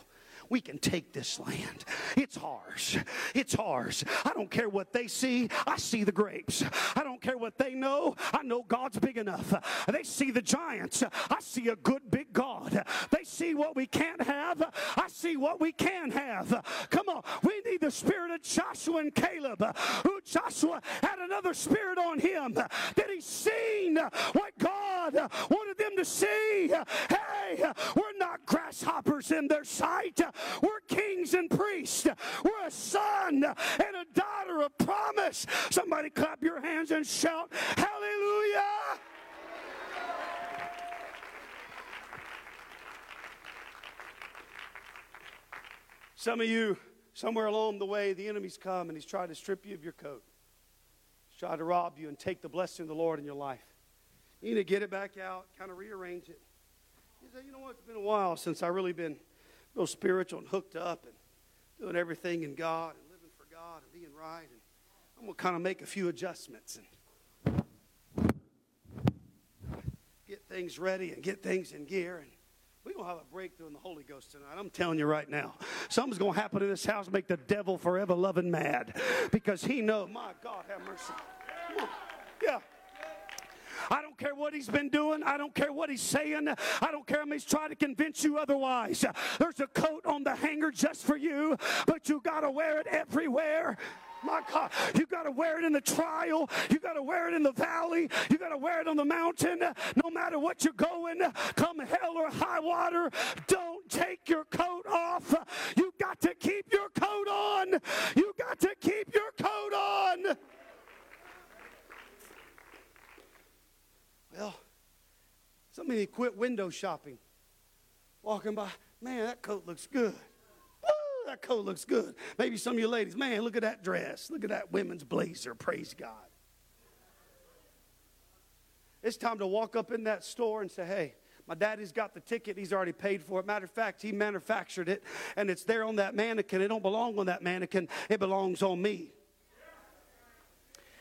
we can take this land. It's ours. It's ours. I don't care what they see. I see the grapes. I don't care what they know. I know God's big enough. They see the giants. I see a good big God. They see what we can't have. I see what we can have. Come on. We need the spirit of Joshua and Caleb. Who Joshua had another spirit on him. That he seen what God wanted them to see. Hey, we're not grasshoppers in their sight. We're kings and priests. We're a son and a daughter of promise. Somebody clap your hands and shout, Hallelujah! Some of you, somewhere along the way, the enemy's come and he's tried to strip you of your coat. He's tried to rob you and take the blessing of the Lord in your life. You need to get it back out, kind of rearrange it. You say, you know what? It's been a while since I really been real spiritual and hooked up and doing everything in God and living for God and being right. And I'm going to kind of make a few adjustments and get things ready and get things in gear. And we're going to have a breakthrough in the Holy Ghost tonight. I'm telling you right now. Something's going to happen in this house, make the devil forever loving mad because he knows, my God, have mercy. Yeah. I don't care what he's been doing. I don't care what he's saying. I don't care if he's trying to convince you otherwise. There's a coat on the hanger just for you, but you got to wear it everywhere. My God, you got to wear it in the trial. You got to wear it in the valley. You got to wear it on the mountain. No matter what you're going, come hell or high water, don't take your coat off. You got to keep your coat on. You got to keep your coat on. Well, somebody quit window shopping. Walking by, man, that coat looks good. Woo, that coat looks good. Maybe some of you ladies, man, look at that dress. Look at that women's blazer. Praise God. It's time to walk up in that store and say, hey, my daddy's got the ticket. He's already paid for it. Matter of fact, he manufactured it, and it's there on that mannequin. It don't belong on that mannequin. It belongs on me.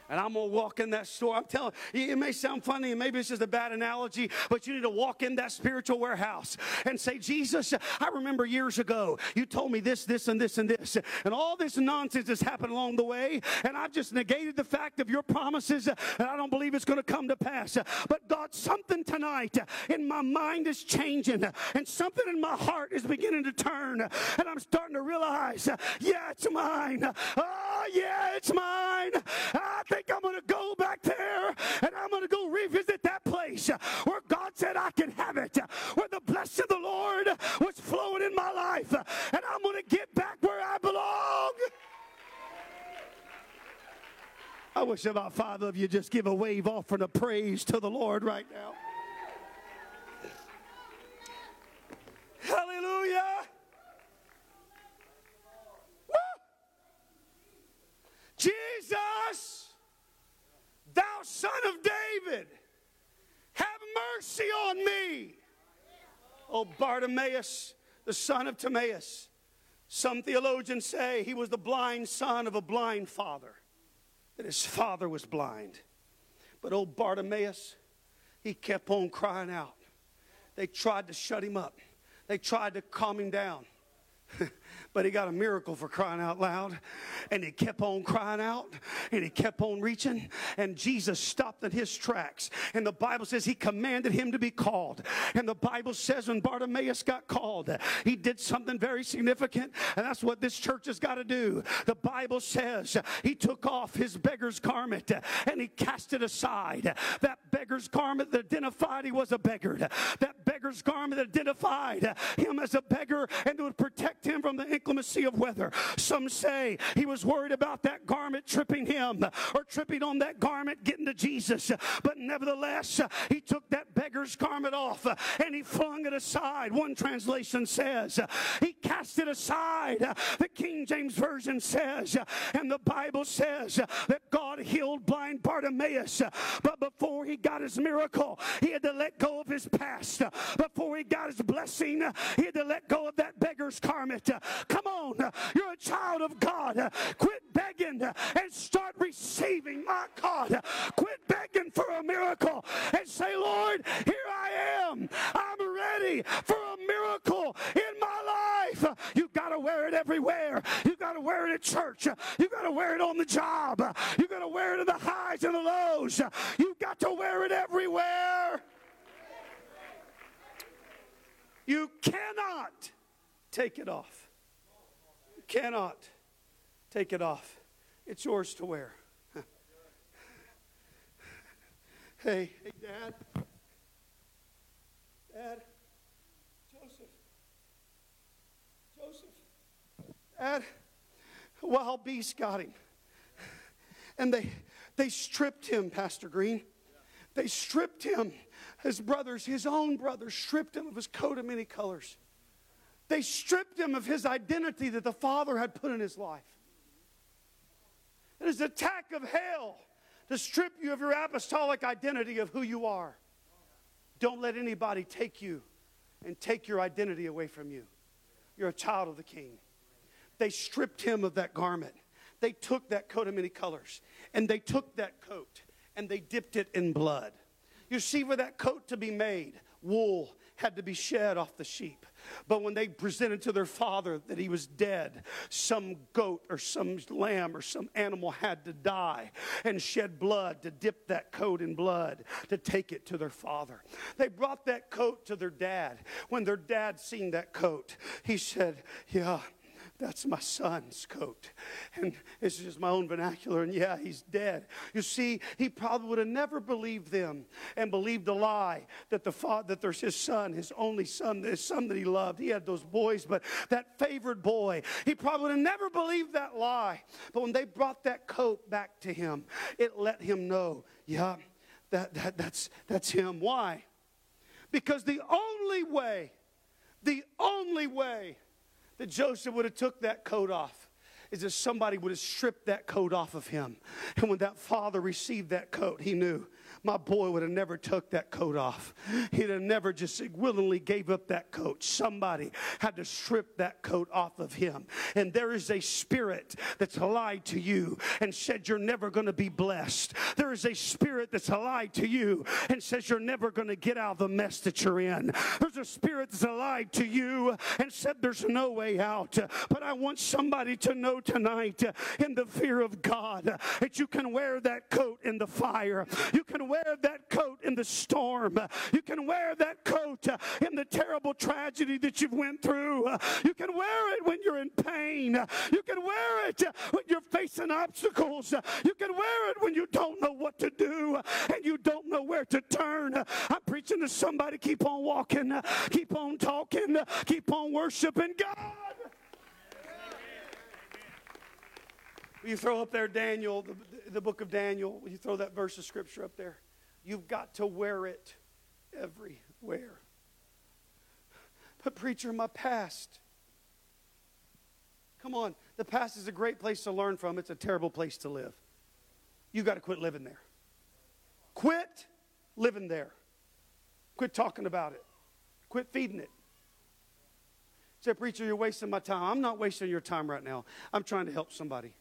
And I'm going to walk in that store. I'm telling you, it may sound funny and maybe it's just a bad analogy, but you need to walk in that spiritual warehouse and say, Jesus, I remember years ago you told me this, this, and this, and this. And all this nonsense has happened along the way. And I've just negated the fact of your promises. And I don't believe it's going to come to pass. But God, something tonight in my mind is changing. And something in my heart is beginning to turn. And I'm starting to realize, yeah, it's mine. Oh, yeah, it's mine. I think think I'm going to go back there and I'm going to go revisit that place where God said I can have it, where the blessing of the Lord was flowing in my life, and I'm going to get back where I belong. I wish about five of you just give a wave offering of praise to the Lord right now. Hallelujah. Jesus Thou son of David, have mercy on me. Oh, Bartimaeus, the son of Timaeus. Some theologians say he was the blind son of a blind father, that his father was blind. But old Bartimaeus, he kept on crying out. They tried to shut him up, they tried to calm him down. but he got a miracle for crying out loud. And he kept on crying out and he kept on reaching. And Jesus stopped in his tracks. And the Bible says he commanded him to be called. And the Bible says when Bartimaeus got called, he did something very significant. And that's what this church has got to do. The Bible says he took off his beggar's garment and he cast it aside. That beggar's garment that identified he was a beggar. That beggar's garment that identified him as a beggar and would protect him from the inclemency of weather. Some say he was worried about that garment tripping him or tripping on that garment getting to Jesus. But nevertheless, he took that beggar's garment off and he flung it aside. One translation says he cast it aside. The King James Version says, and the Bible says that God healed blind Bartimaeus. But before he got his miracle, he had to let go of his past. Before he got his blessing, he had to let go of that beggar's garment. Come on, you're a child of God. Quit begging and start receiving. My God, quit begging for a miracle and say, Lord, here I am. I'm ready for a miracle in my life. You've got to wear it everywhere. You've got to wear it at church. You've got to wear it on the job. You've got to wear it in the highs and the lows. You've got to wear it everywhere. You cannot take it off cannot take it off. It's yours to wear. hey, hey, Dad. Dad. Joseph. Joseph. Dad. Wild beast got him. And they they stripped him, Pastor Green. They stripped him. His brothers, his own brothers, stripped him of his coat of many colors. They stripped him of his identity that the Father had put in his life. It is an attack of hell to strip you of your apostolic identity of who you are. Don't let anybody take you and take your identity away from you. You're a child of the King. They stripped him of that garment. They took that coat of many colors and they took that coat and they dipped it in blood. You see, for that coat to be made, wool had to be shed off the sheep. But when they presented to their father that he was dead, some goat or some lamb or some animal had to die and shed blood to dip that coat in blood to take it to their father. They brought that coat to their dad. When their dad seen that coat, he said, Yeah, that's my son's coat. And this is just my own vernacular. And yeah, he's dead. You see, he probably would have never believed them and believed a lie that the father, that there's his son, his only son, his son that he loved. He had those boys, but that favored boy, he probably would have never believed that lie. But when they brought that coat back to him, it let him know, yeah, that, that, that's, that's him. Why? Because the only way, the only way that Joseph would have took that coat off is that somebody would have stripped that coat off of him. And when that father received that coat, he knew, my boy would have never took that coat off. He'd have never just willingly gave up that coat. Somebody had to strip that coat off of him. And there is a spirit that's lied to you and said you're never going to be blessed. There is a spirit that's lied to you and says you're never going to get out of the mess that you're in. There's a spirit that's lied to you and said there's no way out. But I want somebody to know tonight in the fear of God that you can wear that coat in the fire. You can wear that coat in the storm. You can wear that coat uh, in the terrible tragedy that you've went through. Uh, you can wear it when you're in pain. Uh, you can wear it when you're facing obstacles. You can wear it when you don't know what to do and you don't know where to turn. I'm preaching to somebody keep on walking, keep on talking, keep on worshiping God. You throw up there Daniel, the, the book of Daniel? You throw that verse of scripture up there? You've got to wear it everywhere. But, preacher, my past. Come on, the past is a great place to learn from, it's a terrible place to live. You've got to quit living there. Quit living there. Quit talking about it. Quit feeding it. Say, preacher, you're wasting my time. I'm not wasting your time right now. I'm trying to help somebody.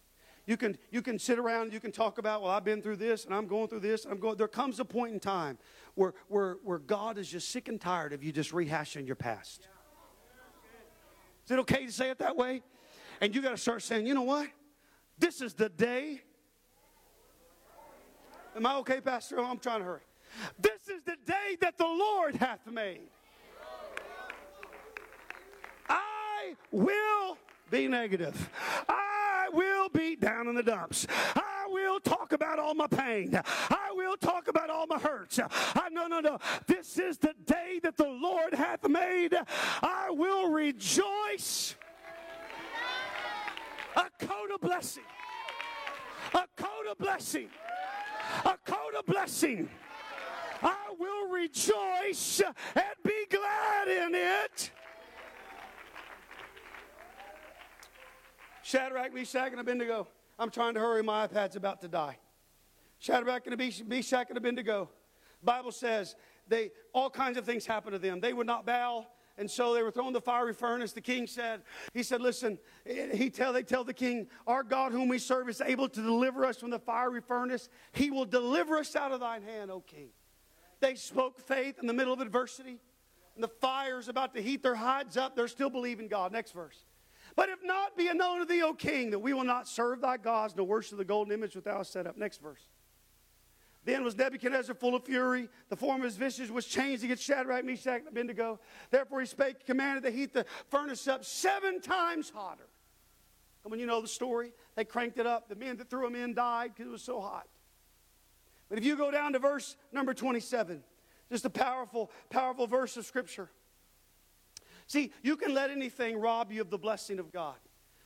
You can, you can sit around, you can talk about, well, I've been through this and I'm going through this. I'm going. There comes a point in time where, where, where God is just sick and tired of you just rehashing your past. Is it okay to say it that way? And you got to start saying, you know what? This is the day. Am I okay, Pastor? Oh, I'm trying to hurry. This is the day that the Lord hath made. I will be negative. I I will be down in the dumps. I will talk about all my pain. I will talk about all my hurts. I, no, no, no. This is the day that the Lord hath made. I will rejoice. A coat of blessing. A coat of blessing. A coat of blessing. I will rejoice and be glad in it. Shadrach, Meshach, and Abednego. I'm trying to hurry. My iPad's about to die. Shadrach and Meshach and Abednego. Bible says they all kinds of things happened to them. They would not bow, and so they were thrown in the fiery furnace. The king said, "He said, listen." He tell they tell the king, "Our God, whom we serve, is able to deliver us from the fiery furnace. He will deliver us out of thine hand, O king." They spoke faith in the middle of adversity, and the fire's about to heat their hides up. They're still believing God. Next verse. But if not, be it known to thee, O king, that we will not serve thy gods, nor worship the golden image which thou hast set up. Next verse. Then was Nebuchadnezzar full of fury. The form of his visage was changed against Shadrach, Meshach, and Abednego. Therefore he spake, commanded to heat the furnace up seven times hotter. And when you know the story. They cranked it up. The men that threw them in died because it was so hot. But if you go down to verse number 27, just a powerful, powerful verse of Scripture. See, you can let anything rob you of the blessing of God.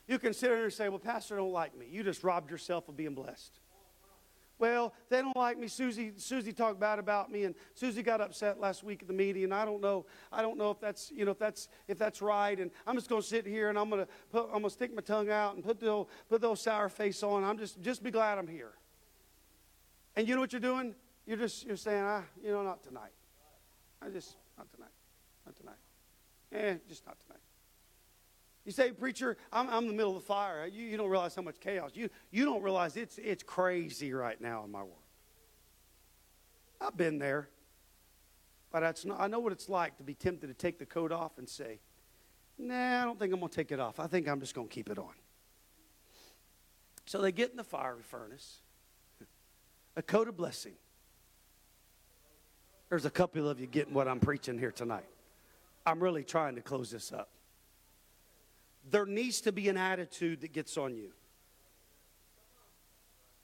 You can sit there and say, Well, Pastor don't like me. You just robbed yourself of being blessed. Well, they don't like me. Susie, Susie talked bad about me, and Susie got upset last week at the meeting, and I don't know. I don't know if that's you know if that's if that's right. And I'm just going to sit here and I'm going to put, I'm going to stick my tongue out and put the old, put the old sour face on. I'm just just be glad I'm here. And you know what you're doing? You're just you're saying, ah, you know, not tonight. I just not tonight, not tonight. Eh, just not tonight. You say, preacher, I'm, I'm in the middle of the fire. You, you don't realize how much chaos. You, you don't realize it's, it's crazy right now in my world. I've been there. But not, I know what it's like to be tempted to take the coat off and say, nah, I don't think I'm going to take it off. I think I'm just going to keep it on. So they get in the fiery furnace, a coat of blessing. There's a couple of you getting what I'm preaching here tonight. I'm really trying to close this up. There needs to be an attitude that gets on you.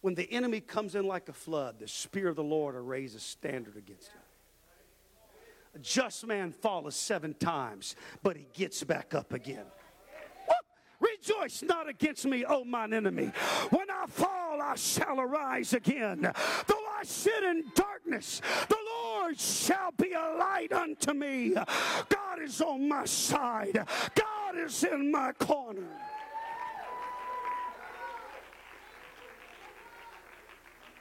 When the enemy comes in like a flood, the Spirit of the Lord will raise a standard against him. A just man falleth seven times, but he gets back up again. Rejoice not against me, O mine enemy. When I fall, I shall arise again. Though I sit in darkness, the Lord shall be a light unto me. God is on my side, God is in my corner.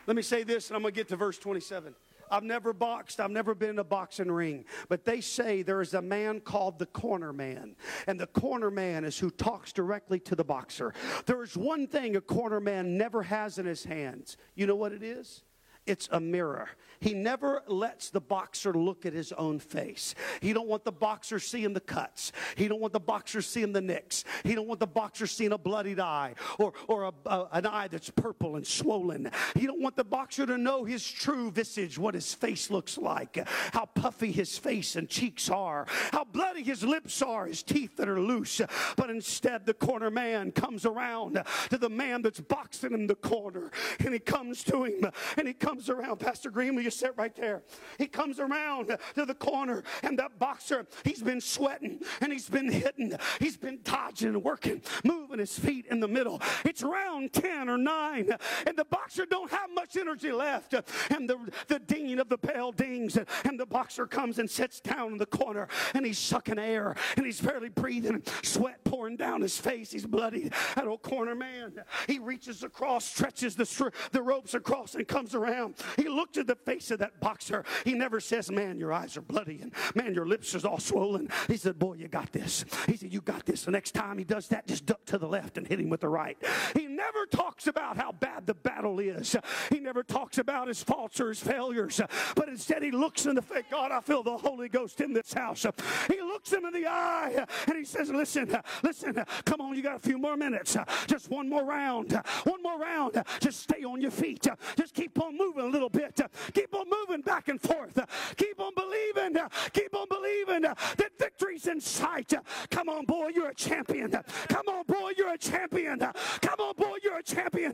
Let me say this, and I'm going to get to verse 27. I've never boxed. I've never been in a boxing ring. But they say there is a man called the corner man. And the corner man is who talks directly to the boxer. There is one thing a corner man never has in his hands. You know what it is? It's a mirror. He never lets the boxer look at his own face. He don't want the boxer seeing the cuts. He don't want the boxer seeing the nicks. He don't want the boxer seeing a bloodied eye or, or a, a, an eye that's purple and swollen. He don't want the boxer to know his true visage, what his face looks like, how puffy his face and cheeks are, how bloody his lips are, his teeth that are loose. But instead, the corner man comes around to the man that's boxing in the corner and he comes to him and he comes around. Pastor Green, you sit right there. He comes around to the corner, and that boxer, he's been sweating and he's been hitting. He's been dodging and working, moving his feet in the middle. It's round 10 or 9, and the boxer don't have much energy left. And the, the dinging of the bell dings, and the boxer comes and sits down in the corner, and he's sucking air, and he's barely breathing, sweat pouring down his face. He's bloody. That old corner man, he reaches across, stretches the, the ropes across, and comes around. He looks at the face face of that boxer. He never says, Man, your eyes are bloody and man, your lips are all swollen. He said, Boy, you got this. He said, You got this. The next time he does that, just duck to the left and hit him with the right. He never talks about how bad the battle is. He never talks about his faults or his failures. But instead, he looks in the face. God, I feel the Holy Ghost in this house. He looks him in the eye and he says, Listen, listen, come on, you got a few more minutes. Just one more round. One more round. Just stay on your feet. Just keep on moving a little bit. Keep Keep on moving back and forth. Keep on believing. Keep on believing that victory's in sight. Come on, boy, you're a champion. Come on, boy, you're a champion. Come on, boy, you're a champion.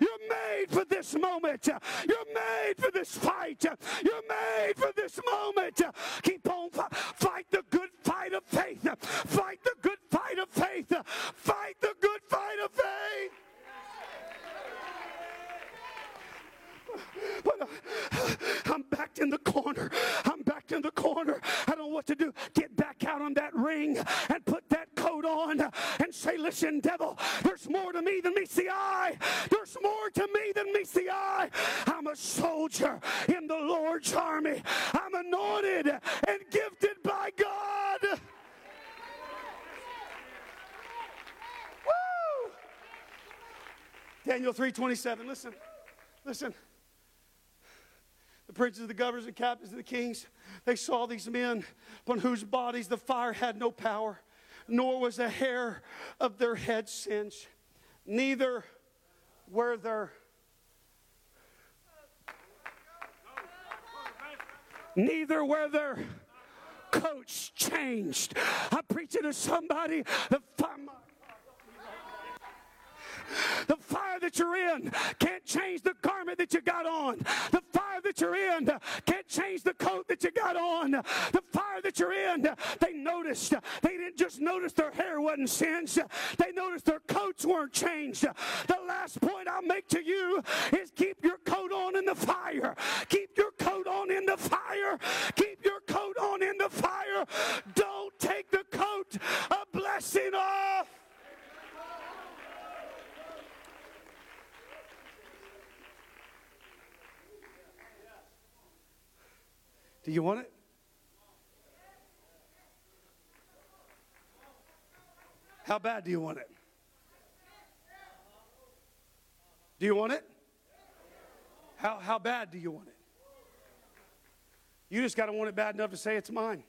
You're made for this moment. You're made for this fight. You're made for this moment. Keep on fight the good fight of faith. Fight the good fight of faith. Fight the good fight of faith. But uh, I'm backed in the corner. I'm backed in the corner. I don't know what to do. Get back out on that ring and put that coat on and say, Listen, devil, there's more to me than meets the eye. There's more to me than meets the eye. I'm a soldier in the Lord's army. I'm anointed and gifted by God. Woo! Daniel 3:27. Listen. Listen princes, the governors, the captains, and the kings, they saw these men upon whose bodies the fire had no power, nor was a hair of their head singed, neither were their neither were their coats changed. I'm preaching to somebody. Fire the fire that you're in can't change the garment that you got on. The fire that you're in can't change the coat that you got on. The fire that you're in, they noticed. They didn't just notice their hair wasn't singed, they noticed their coats weren't changed. The last point I'll make to you is keep your coat on in the fire. Keep your coat on in the fire. Keep your coat on in the fire. Don't take the coat of blessing off. Do you want it? How bad do you want it? Do you want it? How, how bad do you want it? You just got to want it bad enough to say it's mine.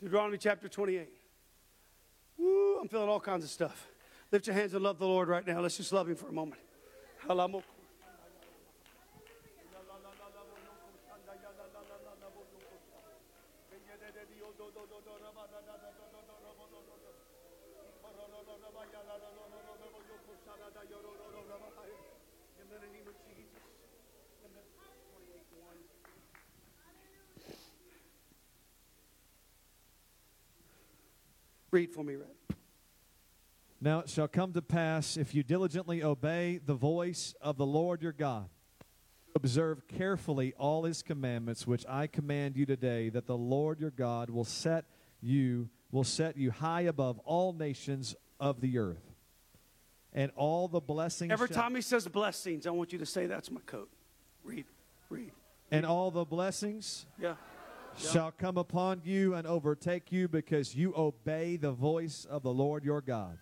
Deuteronomy chapter 28. Woo, I'm feeling all kinds of stuff. Lift your hands and love the Lord right now. Let's just love Him for a moment. Read for me, Red. Now it shall come to pass if you diligently obey the voice of the Lord your God, observe carefully all his commandments which I command you today, that the Lord your God will set you will set you high above all nations of the earth and all the blessings Every shall- time he says blessings, I want you to say, That's my coat. Read, read. and all the blessings Yeah. shall come upon you and overtake you because you obey the voice of the Lord your God.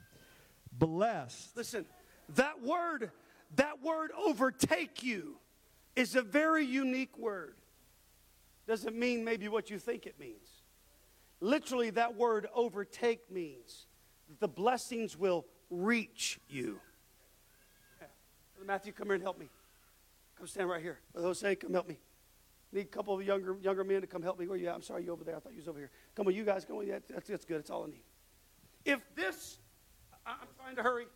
Blessed Listen, that word, that word overtake you is a very unique word. Doesn't mean maybe what you think it means. Literally, that word overtake means that the blessings will reach you. Yeah. Brother Matthew, come here and help me. Come stand right here. Brother Jose, come help me. Need a couple of younger younger men to come help me. Where you at? I'm sorry, you over there. I thought you was over here. Come on, you guys. Come on. Yeah, that's, that's good. It's all I need. If this, I- I'm trying to hurry.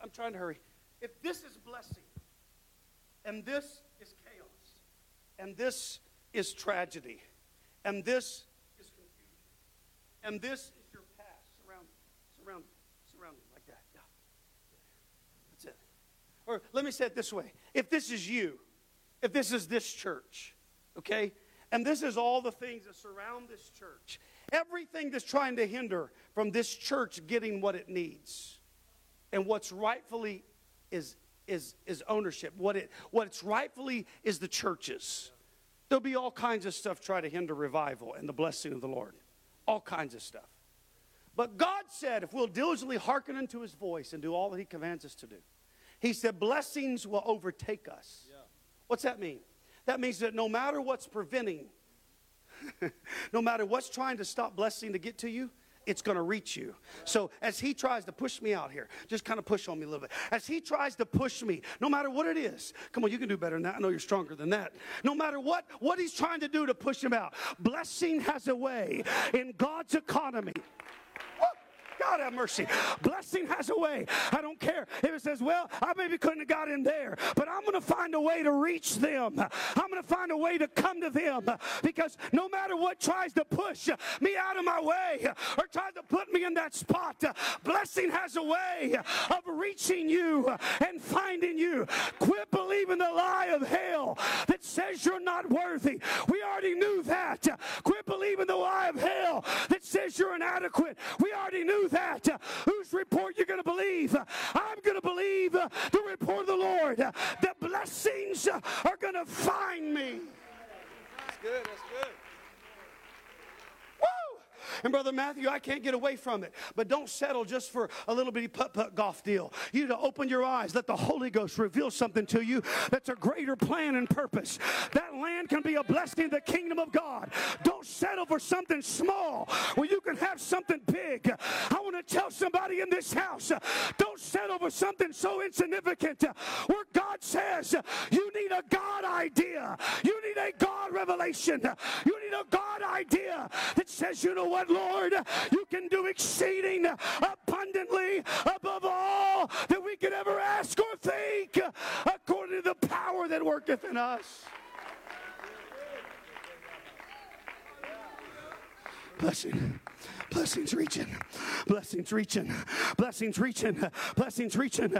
I'm trying to hurry. If this is blessing, and this is chaos, and this is tragedy, and this is confusion, and this is your past, surround, surround, surround like that. Yeah. That's it. Or let me say it this way: If this is you, if this is this church, okay, and this is all the things that surround this church, everything that's trying to hinder from this church getting what it needs. And what's rightfully is is is ownership. What it what's rightfully is the churches. There'll be all kinds of stuff try to hinder revival and the blessing of the lord. All kinds of stuff. But god said if we'll diligently hearken unto his voice and do all that he commands us to do he said blessings will overtake us what's that mean that means that no matter what's preventing no matter what's trying to stop blessing to get to you, it's going to reach you. So as he tries to push me out here, just kind of push on me a little bit. As he tries to push me, no matter what it is, come on, you can do better than that. I know you're stronger than that. No matter what what he's trying to do to push him out, blessing has a way in God's economy. Woo! God have mercy. Blessing has a way. I don't care if it says, well, I maybe couldn't have got in there, but I'm going to find a way to reach them. I'm going to find a way to come to them because no matter what tries to push me out of my way or tries to put me in that spot, blessing has a way of reaching you and finding you. Quit believing the lie of hell that says you're not worthy. We already knew that. Quit believing the lie of hell that says you're inadequate. We already knew that. Whose report you're going to believe? I'm going to believe the report of the Lord. The blessings are going to find me. That's good. That's good. And Brother Matthew, I can't get away from it. But don't settle just for a little bitty putt putt golf deal. You need to open your eyes. Let the Holy Ghost reveal something to you that's a greater plan and purpose. That land can be a blessing in the kingdom of God. Don't settle for something small where you can have something big. I want to tell somebody in this house don't settle for something so insignificant where God says you need a God idea. You need a God revelation. You need a God idea that says, you know what, Lord, you can do exceeding abundantly above all that we could ever ask or think according to the power that worketh in us. Blessing. Blessings reaching, blessings reaching, blessings reaching, blessings reaching.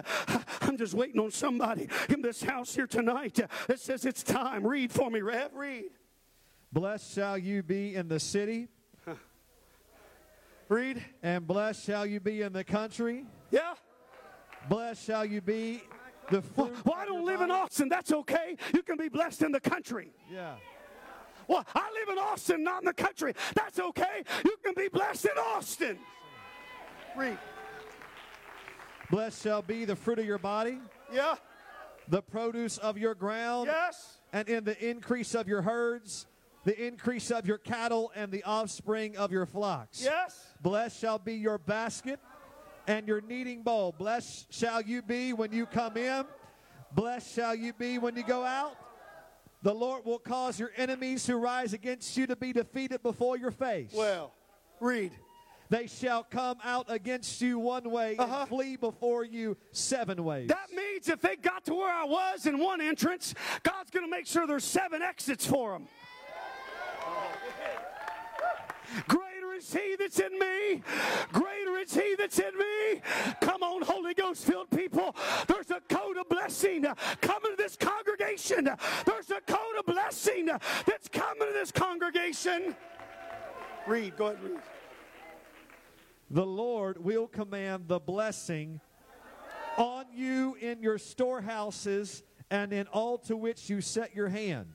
I'm just waiting on somebody in this house here tonight that says it's time. Read for me, Rev. Read. Blessed shall you be in the city, Read. and blessed shall you be in the country. Yeah. Blessed shall you be the Well, fruit well, I don't live in. Austin. That's okay. You can be blessed in the country. Yeah. Well, I live in Austin, not in the country. That's okay. You can be blessed in Austin. Read. Blessed shall be the fruit of your body, Yeah. the produce of your ground, Yes. and in the increase of your herds, the increase of your cattle, and the offspring of your flocks. Yes. Blessed shall be your basket and your kneading bowl. Blessed shall you be when you come in. Blessed shall you be when you go out. The Lord will cause your enemies who rise against you to be defeated before your face. Well, read. they shall come out against you one way Uh-huh. and flee before you seven ways. That means if they got to where I was in one entrance, God's going to make sure there's seven exits for them. Greater is He that's in me. Greater is He that's in me. Come on, Holy Ghost filled people. There's a code of blessing coming to this congregation. There's a code of blessing that's coming to this congregation. Read, go ahead, read. the Lord will command the blessing on you in your storehouses and in all to which you set your hand.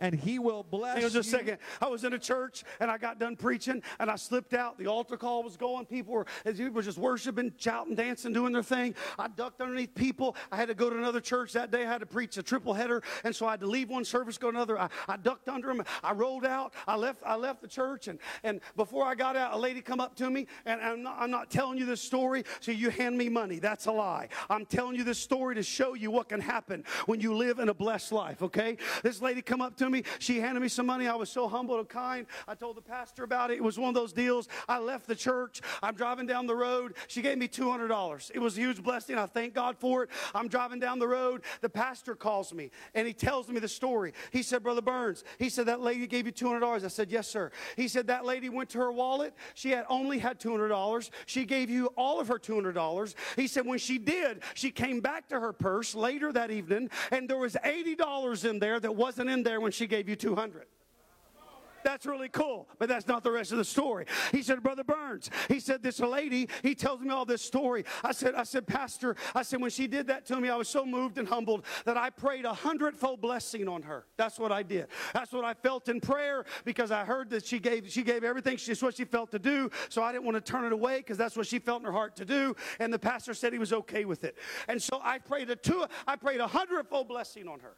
And he will bless Hang on just a second. I was in a church and I got done preaching and I slipped out. The altar call was going. People were, as people were just worshiping, shouting, dancing, doing their thing. I ducked underneath people. I had to go to another church that day. I had to preach a triple header, and so I had to leave one service, go to another. I, I ducked under them. I rolled out. I left. I left the church, and and before I got out, a lady come up to me, and I'm not, I'm not telling you this story so you hand me money. That's a lie. I'm telling you this story to show you what can happen when you live in a blessed life. Okay? This lady come up to me. She handed me some money. I was so humble and kind. I told the pastor about it. It was one of those deals. I left the church. I'm driving down the road. She gave me $200. It was a huge blessing. I thank God for it. I'm driving down the road. The pastor calls me and he tells me the story. He said, Brother Burns, he said, that lady gave you $200. I said, Yes, sir. He said, That lady went to her wallet. She had only had $200. She gave you all of her $200. He said, When she did, she came back to her purse later that evening and there was $80 in there that wasn't in there when she gave you 200. That's really cool, but that's not the rest of the story. He said, Brother Burns, he said, this lady, he tells me all this story. I said, I said, Pastor, I said, when she did that to me, I was so moved and humbled that I prayed a hundredfold blessing on her. That's what I did. That's what I felt in prayer because I heard that she gave, she gave everything. She's what she felt to do. So I didn't want to turn it away because that's what she felt in her heart to do. And the pastor said he was okay with it. And so I prayed a two, I prayed a hundredfold blessing on her.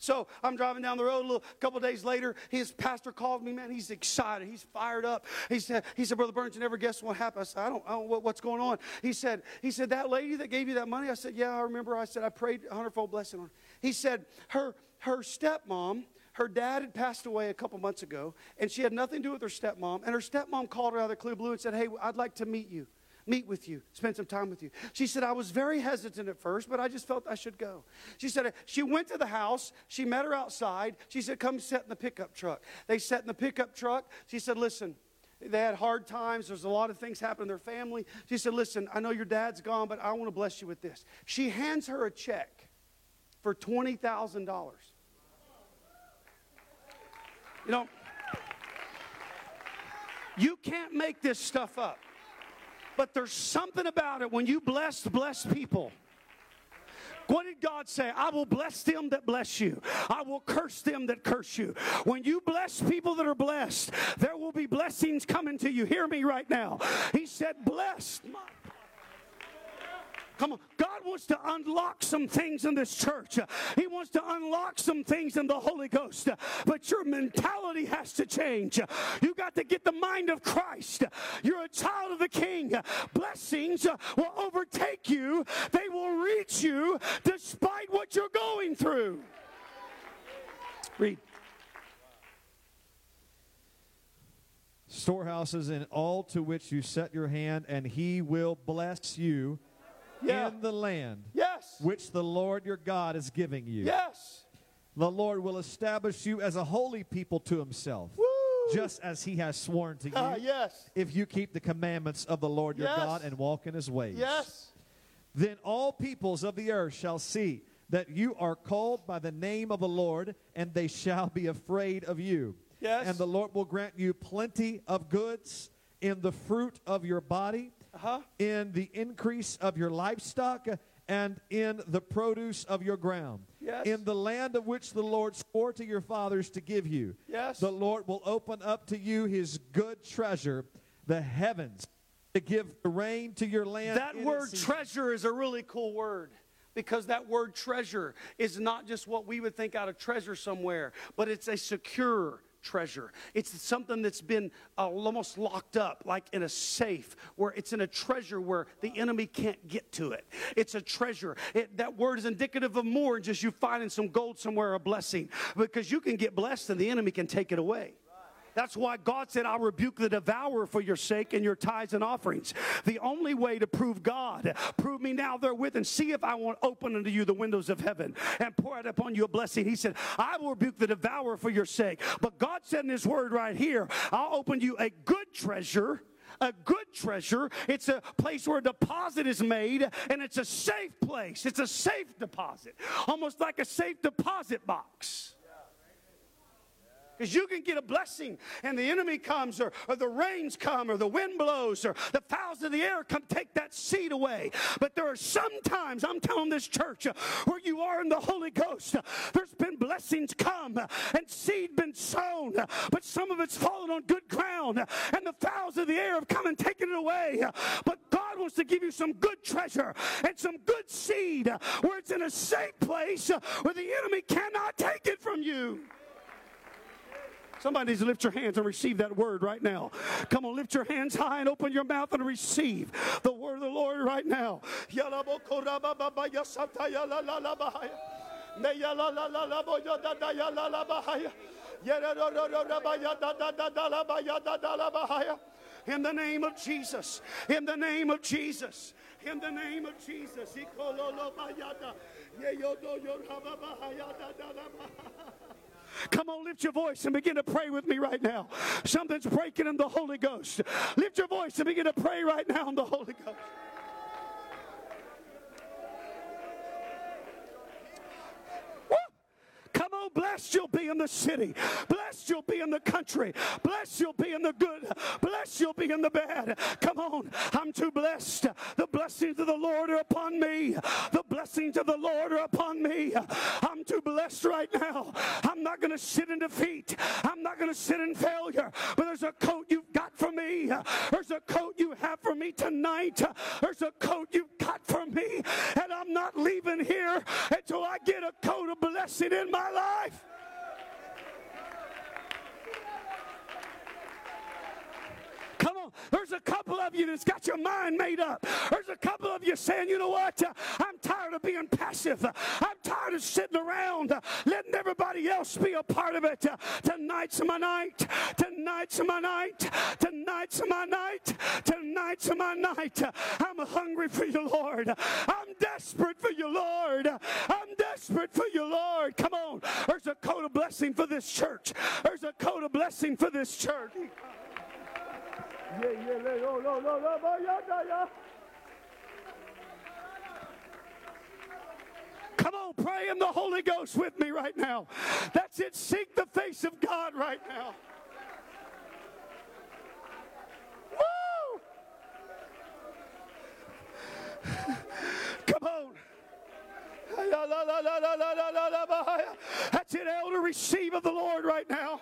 So I'm driving down the road a little a couple days later. His pastor called me, man. He's excited. He's fired up. He said, he said, Brother Burns, you never guess what happened. I said, I don't, I don't what, what's going on. He said, he said, that lady that gave you that money. I said, yeah, I remember. I said, I prayed a hundredfold blessing on her. He said, her, her stepmom, her dad had passed away a couple months ago, and she had nothing to do with her stepmom. And her stepmom called her out of the clear blue and said, hey, I'd like to meet you meet with you, spend some time with you. She said, I was very hesitant at first, but I just felt I should go. She said, she went to the house. She met her outside. She said, Come sit in the pickup truck. They sat in the pickup truck. She said, Listen, they had hard times. There's a lot of things happening in their family. She said, Listen, I know your dad's gone, but I want to bless you with this. She hands her a check for $20,000. You know, you can't make this stuff up. But there's something about it when you bless blessed people. What did God say? I will bless them that bless you. I will curse them that curse you. When you bless people that are blessed, there will be blessings coming to you. Hear me right now. He said, Blessed. Come on. God wants to unlock some things in this church. He wants to unlock some things in the Holy Ghost. But your mentality has to change. You got to get the mind of Christ. You're a child of the King. Blessings will overtake you, they will reach you despite what you're going through. Read. storehouses and all to which you set your hand, and he will bless you Yeah. in the land Yes. which the Lord your God is giving you. Yes. The Lord will establish you as a holy people to himself, Woo. just as he has sworn to you, Ah, yes. if you keep the commandments of the Lord your Yes. God and walk in his ways. Yes. Then all peoples of the earth shall see that you are called by the name of the Lord, and they shall be afraid of you. Yes. And the Lord will grant you plenty of goods in the fruit of your body, Uh-huh. in the increase of your livestock, and in the produce of your ground. Yes. In the land of which the Lord swore to your fathers to give you. Yes. The Lord will open up to you his good treasure, the heavens, to give the rain to your land. That word treasure is a really cool word because that word treasure is not just what we would think out of treasure somewhere, but it's a secure treasure. It's something that's been uh, almost locked up, like in a safe, where it's in a treasure where the enemy can't get to it. It's a treasure. It, that word is indicative of more than just you finding some gold somewhere, a blessing, because you can get blessed and the enemy can take it away. That's why God said, I'll rebuke the devourer for your sake and your tithes and offerings. The only way to prove God, prove me now therewith and see if I won't open unto you the windows of heaven and pour out upon you a blessing. He said, I will rebuke the devourer for your sake. But God said in his word right here, I'll open you a good treasure. A good treasure. It's a place where a deposit is made, and it's a safe place. It's a safe deposit, almost like a safe deposit box. Because you can get a blessing and the enemy comes, or, or the rains come, or the wind blows, or the fowls of the air come take that seed away. But there are some times, I'm telling this church, uh, where you are in the Holy Ghost. Uh, there's been blessings come uh, and seed been sown, but some of it's fallen on good ground, and the fowls of the air have come and taken it away. But God wants to give you some good treasure and some good seed where it's in a safe place where the enemy cannot take it from you. Somebody needs to lift your hands and receive that word right now. Come on, lift your hands high and open your mouth and receive the word of the Lord right now. In the name of Jesus, in the name of Jesus, in the name of Jesus. Come on, lift your voice and begin to pray with me right now. Something's breaking in the Holy Ghost. Lift your voice and begin to pray right now in the Holy Ghost. Woo! On, blessed you'll be in the city. Blessed you'll be in the country. Blessed you'll be in the good. Blessed you'll be in the bad. Come on, I'm too blessed. The blessings of the Lord are upon me. The blessings of the Lord are upon me. I'm too blessed right now. I'm not going to sit in defeat. I'm not going to sit in failure. But there's a coat you've got for me. There's a coat you have for me tonight. There's a coat you've got for me. And I'm not leaving here until I get a coat of blessing in my life life. There's a couple of you that's got your mind made up. There's a couple of you saying, you know what? Uh, I'm tired of being passive. Uh, I'm tired of sitting around uh, letting everybody else be a part of it. Tonight's my night. Tonight's my night. Tonight's my night. Tonight's my night. I'm hungry for you, Lord. I'm desperate for you, Lord. I'm desperate for you, Lord. Come on. There's a coat of blessing for this church. There's a coat of blessing for this church. Come on, pray in the Holy Ghost with me right now. That's it. Seek the face of God right now. Woo! Come on. That's it, elder. Receive of the Lord right now.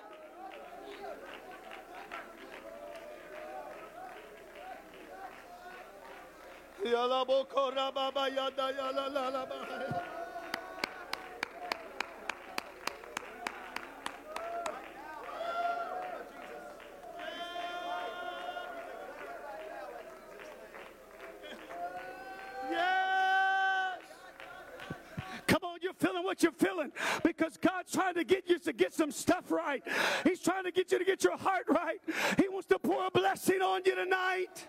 Feeling what you're feeling because God's trying to get you to get some stuff right. He's trying to get you to get your heart right. He wants to pour a blessing on you tonight.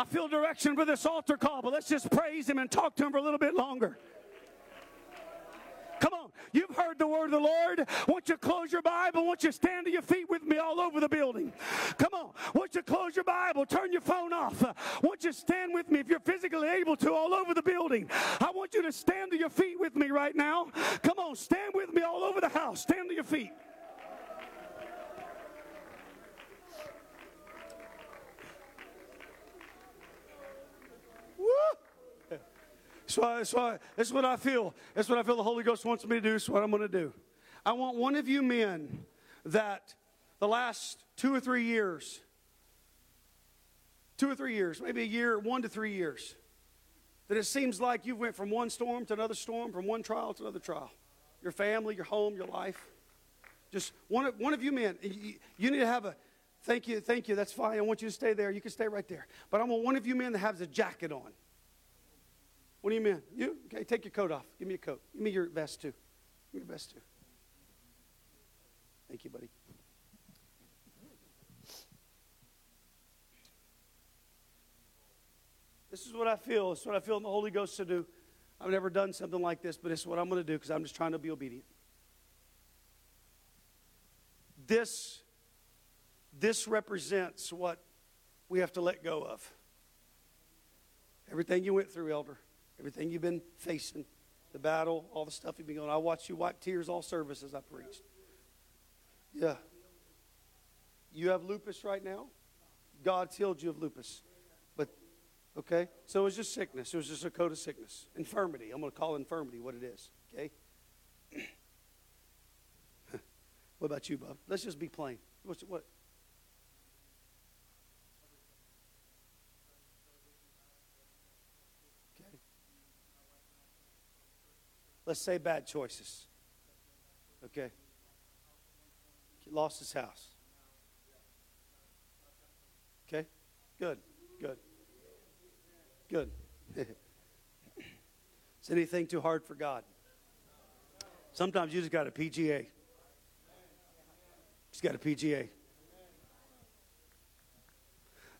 I feel direction for this altar call, but let's just praise him and talk to him for a little bit longer. Come on. You've heard the word of the Lord. Won't you close your Bible? Won't you stand to your feet with me all over the building? Come on. Won't you close your Bible? Turn your phone off. Won't you stand with me if you're physically able to all over the building? I want you to stand to your feet with me right now. Come on. Stand with me all over the house. Stand to your feet. I, this is what I feel. That's what I feel the Holy Ghost wants me to do. This is what I'm going to do. I want one of you men that the last two or three years, two or three years, maybe a year, one to three years, that it seems like you've went from one storm to another storm, from one trial to another trial. Your family, your home, your life. Just one of, one of you men, you, you need to have a, thank you, thank you, that's fine. I want you to stay there. You can stay right there. But I want one of you men that has a jacket on. What do you mean? You? Okay, take your coat off. Give me your coat. Give me your vest too. Give me your vest too. Thank you, buddy. This is what I feel. This is what I feel in the Holy Ghost to do. I've never done something like this, but this is what I'm going to do because I'm just trying to be obedient. This, this represents what we have to let go of. Everything you went through, Elder, everything you've been facing, the battle, all the stuff you've been going. I watched you wipe tears all services I preached. Yeah. You have lupus right now? God's healed you of lupus. But, okay? So it was just sickness. It was just a coat of sickness. Infirmity. I'm going to call infirmity what it is. Okay? what about you, Bob? Let's just be plain. What's, what? Let's say bad choices. Okay. He lost his house. Okay? Good. Good. Good. Is anything too hard for God? Sometimes you just got a PGA. Just got a PGA.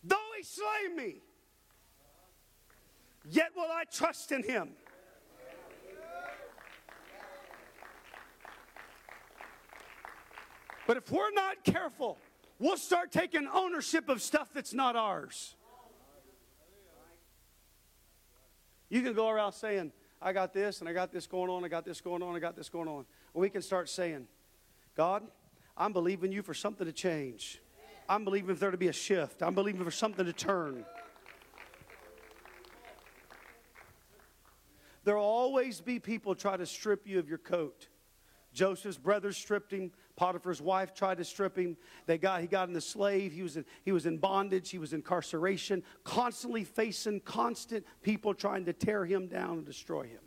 Though he slay me, yet will I trust in him. But if we're not careful, we'll start taking ownership of stuff that's not ours. You can go around saying, I got this and I got this going on, I got this going on, I got this going on. Or we can start saying, God, I'm believing you for something to change. I'm believing for there to be a shift. I'm believing for something to turn. There will always be people try to strip you of your coat. Joseph's brothers stripped him. Potiphar's wife tried to strip him. They got, he got in the slave. He was in, he was in bondage. He was in incarceration, constantly facing constant people trying to tear him down and destroy him.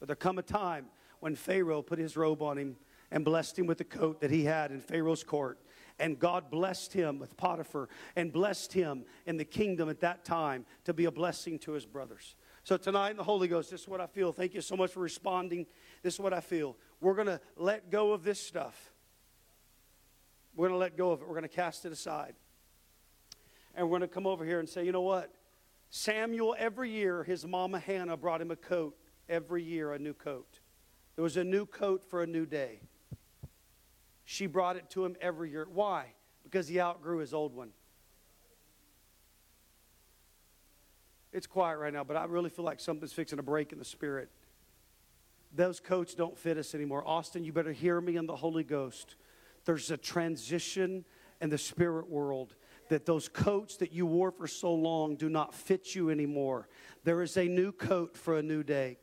But there come a time when Pharaoh put his robe on him and blessed him with the coat that he had in Pharaoh's court. And God blessed him with Potiphar and blessed him in the kingdom at that time to be a blessing to his brothers. So tonight in the Holy Ghost, this is what I feel. Thank you so much for responding. This is what I feel. We're going to let go of this stuff. We're going to let go of it. We're going to cast it aside. And we're going to come over here and say, you know what? Samuel, every year, his mama Hannah brought him a coat. Every year, a new coat. There was a new coat for a new day. She brought it to him every year. Why? Because he outgrew his old one. It's quiet right now, but I really feel like something's fixing to break in the spirit. Those coats don't fit us anymore. Austin, you better hear me in the Holy Ghost. There's a transition in the spirit world that those coats that you wore for so long do not fit you anymore. There is a new coat for a new day.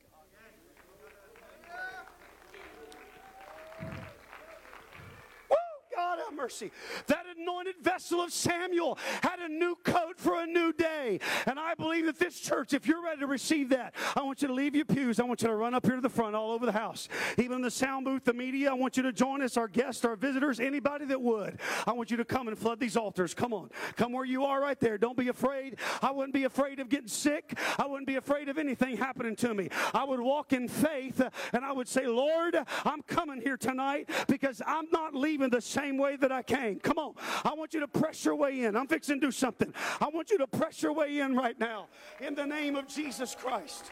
Woo, God have mercy. That anointed vessel of Samuel had a new coat for a new day. And I believe that this church, if you're ready to receive that, I want you to leave your pews. I want you to run up here to the front all over the house. Even the sound booth, the media, I want you to join us, our guests, our visitors, anybody that would. I want you to come and flood these altars. Come on. Come where you are right there. Don't be afraid. I wouldn't be afraid of getting sick. I wouldn't be afraid of anything happening to me. I would walk in faith uh, and I would say, Lord, I'm coming here tonight because I'm not leaving the same way that that I came. Come on. I want you to press your way in. I'm fixing to do something. I want you to press your way in right now in the name of Jesus Christ.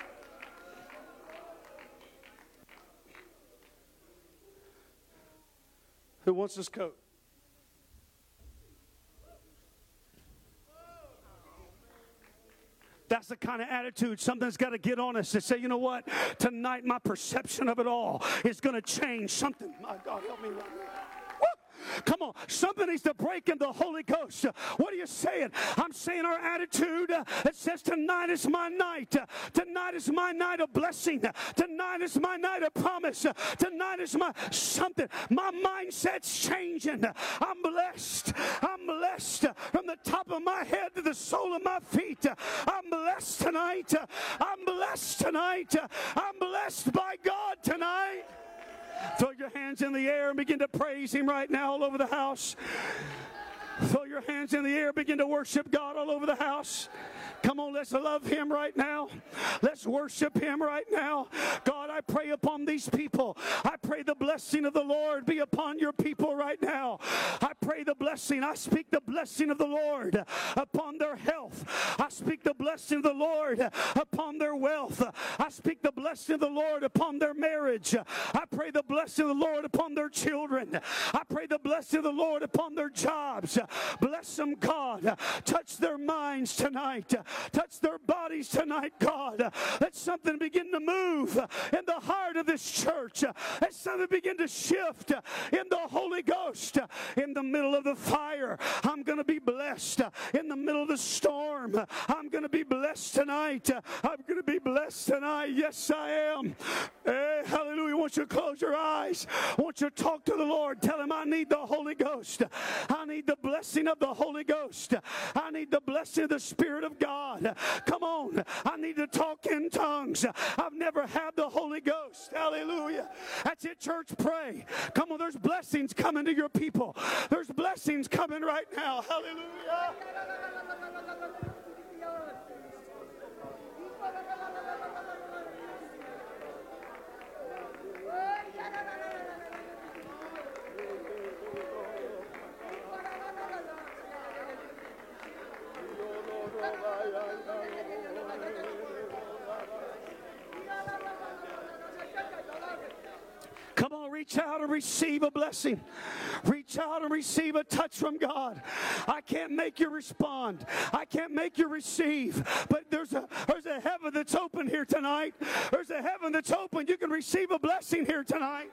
Who wants this coat? That's the kind of attitude something's got to get on us to say, you know what? Tonight, my perception of it all is going to change something. My God, help me right now. Come on, something needs to break in the Holy Ghost. What are you saying? I'm saying our attitude uh, that says tonight is my night. Tonight is my night of blessing. Tonight is my night of promise. Tonight is my something. My mindset's changing. I'm blessed. I'm blessed from the top of my head to the sole of my feet. I'm blessed tonight. I'm blessed tonight. I'm blessed by God tonight. Throw your hands in the air and begin to praise Him right now all over the house. Throw your hands in the air, begin to worship God all over the house. Come on, let's love Him right now. Let's worship Him right now. God, I pray upon these people. I pray the blessing of the Lord be upon your people right now. I pray the blessing. I speak the blessing of the Lord upon their health. I speak the blessing of the Lord upon their wealth. I speak the blessing of the Lord upon their marriage. I pray the blessing of the Lord upon their children. I pray the blessing of the Lord upon their jobs. Bless them, God. Touch their minds tonight. Touch their bodies tonight, God. Let something begin to move in the heart of this church. Let something begin to shift in the Holy Ghost. In the middle of the fire, I'm going to be blessed. In the middle of the storm, I'm going to be blessed tonight. I'm going to be blessed tonight. Yes, I am. Hey, hallelujah. I want you to close your eyes. I want you to talk to the Lord. Tell him, I need the Holy Ghost. I need the blessing of the Holy Ghost. I need the blessing of the Spirit of God. God. Come on. I need to talk in tongues. I've never had the Holy Ghost. Hallelujah. That's it, church. Pray. Come on. There's blessings coming to your people. There's blessings coming right now. Hallelujah. Reach out and receive a blessing. Reach out and receive a touch from God. I can't make you respond. I can't make you receive. But there's a there's a heaven that's open here tonight. There's a heaven that's open. You can receive a blessing here tonight.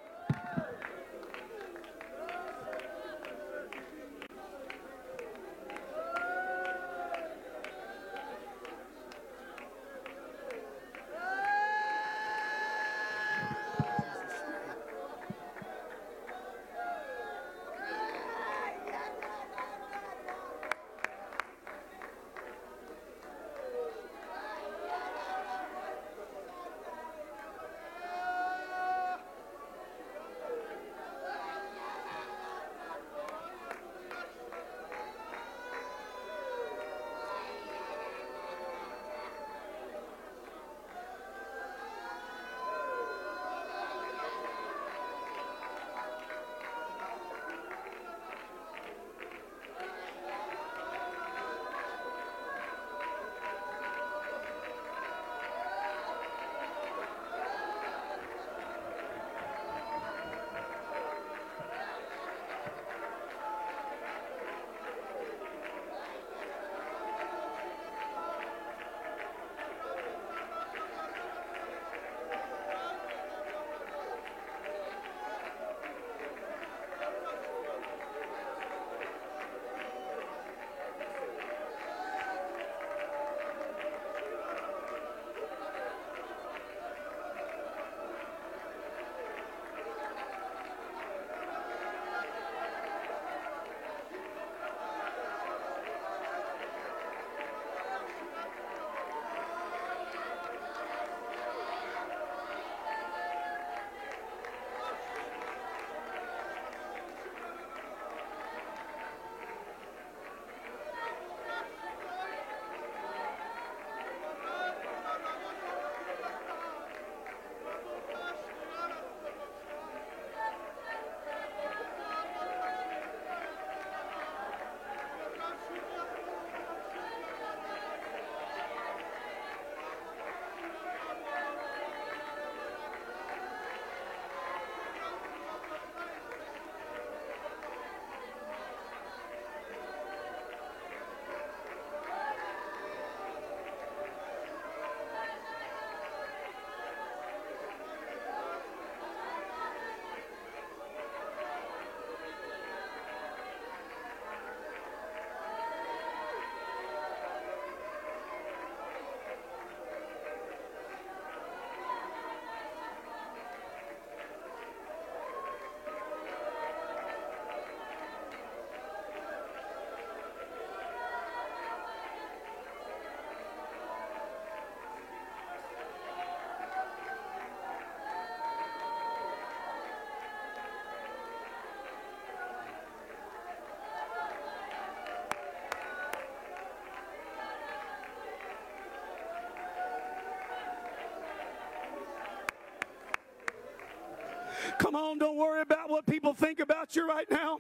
Come on, don't worry about what people think about you right now.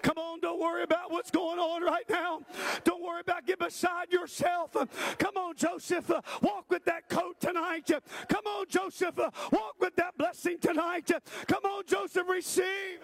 Come on, don't worry about what's going on right now. Don't worry about get beside yourself. Come on, Joseph, walk with that coat tonight. Come on, Joseph, walk with that blessing tonight. Come on, Joseph, receive.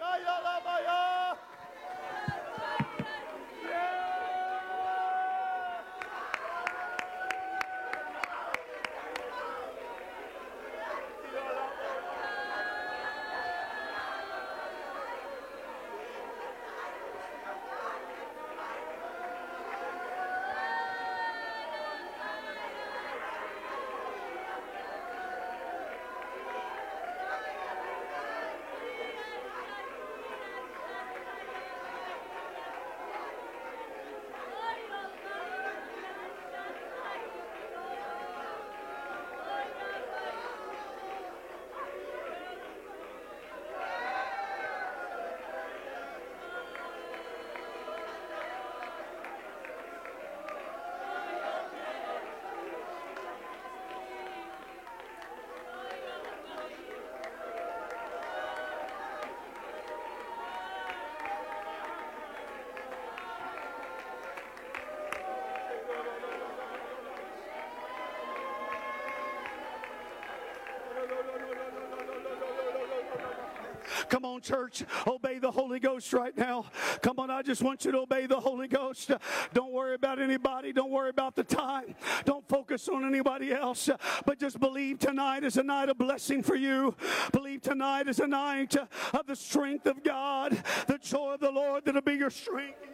Come on, church, obey the Holy Ghost right now. Come on, I just want you to obey the Holy Ghost. Don't worry about anybody. Don't worry about the time. Don't focus on anybody else. But just believe tonight is a night of blessing for you. Believe tonight is a night of the strength of God, the joy of the Lord that'll be your strength.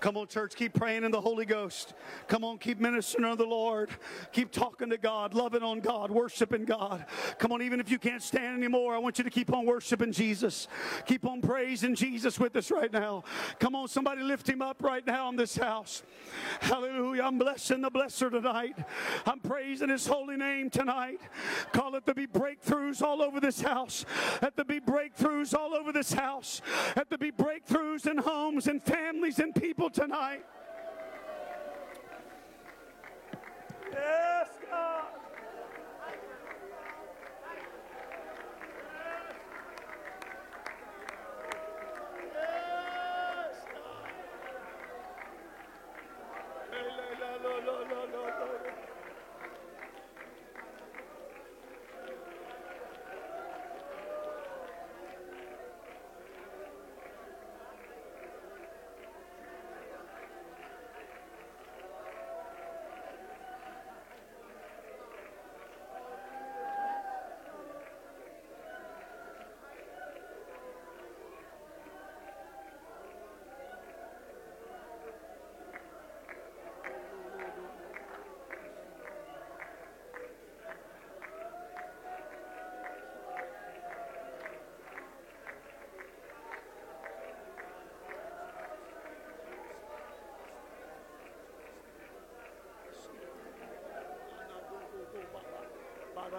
Come on, church, keep praying in the Holy Ghost. Come on, keep ministering to the Lord. Keep talking to God, loving on God, worshiping God. Come on, even if you can't stand anymore, I want you to keep on worshiping Jesus. Keep on praising Jesus with us right now. Come on, somebody lift him up right now in this house. Hallelujah. I'm blessing the blesser tonight. I'm praising his holy name tonight. Call it to be breakthroughs all over this house. Let there be breakthroughs all over this house. Let there be breakthroughs in homes and families and people tonight.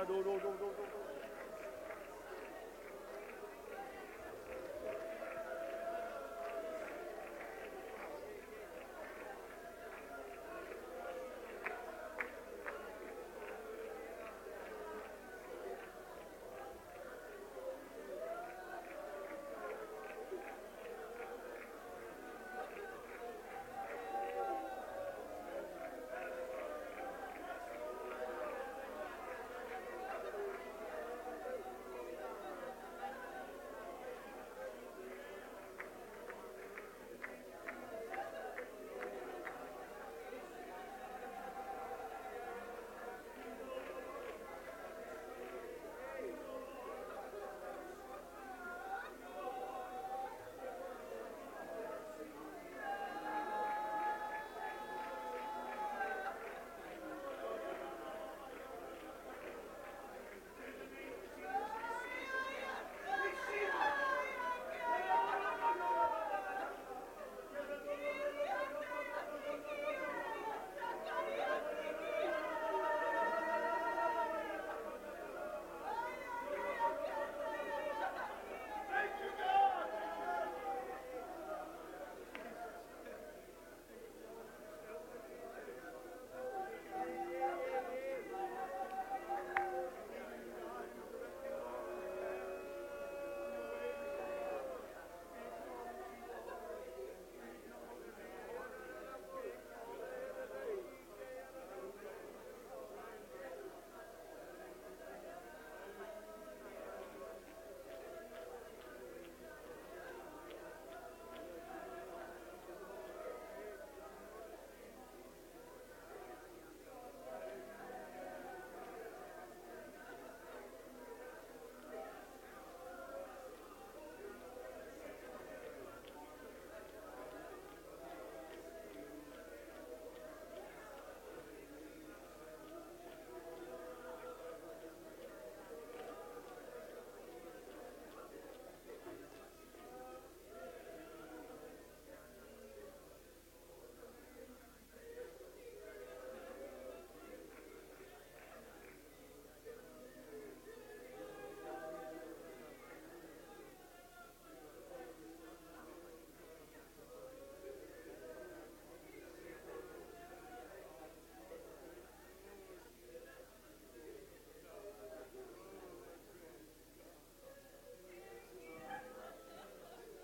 どうどうどどう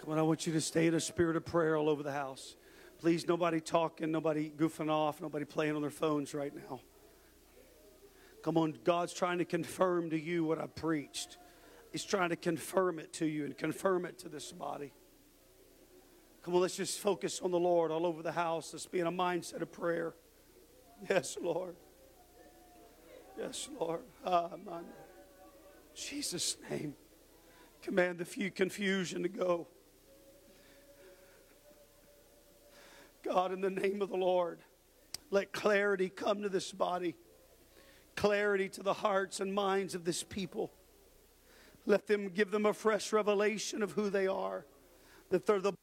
Come on, I want you to stay in a spirit of prayer all over the house. Please, nobody talking, nobody goofing off, nobody playing on their phones right now. Come on, God's trying to confirm to you what I preached. He's trying to confirm it to you and confirm it to this body. Come on, let's just focus on the Lord all over the house. Let's be in a mindset of prayer. Yes, Lord. Yes, Lord. Ah, man. Jesus' name. Command the few confusion to go. God, in the name of the Lord, let clarity come to this body, clarity to the hearts and minds of this people. Let them give them a fresh revelation of who they are, that they're the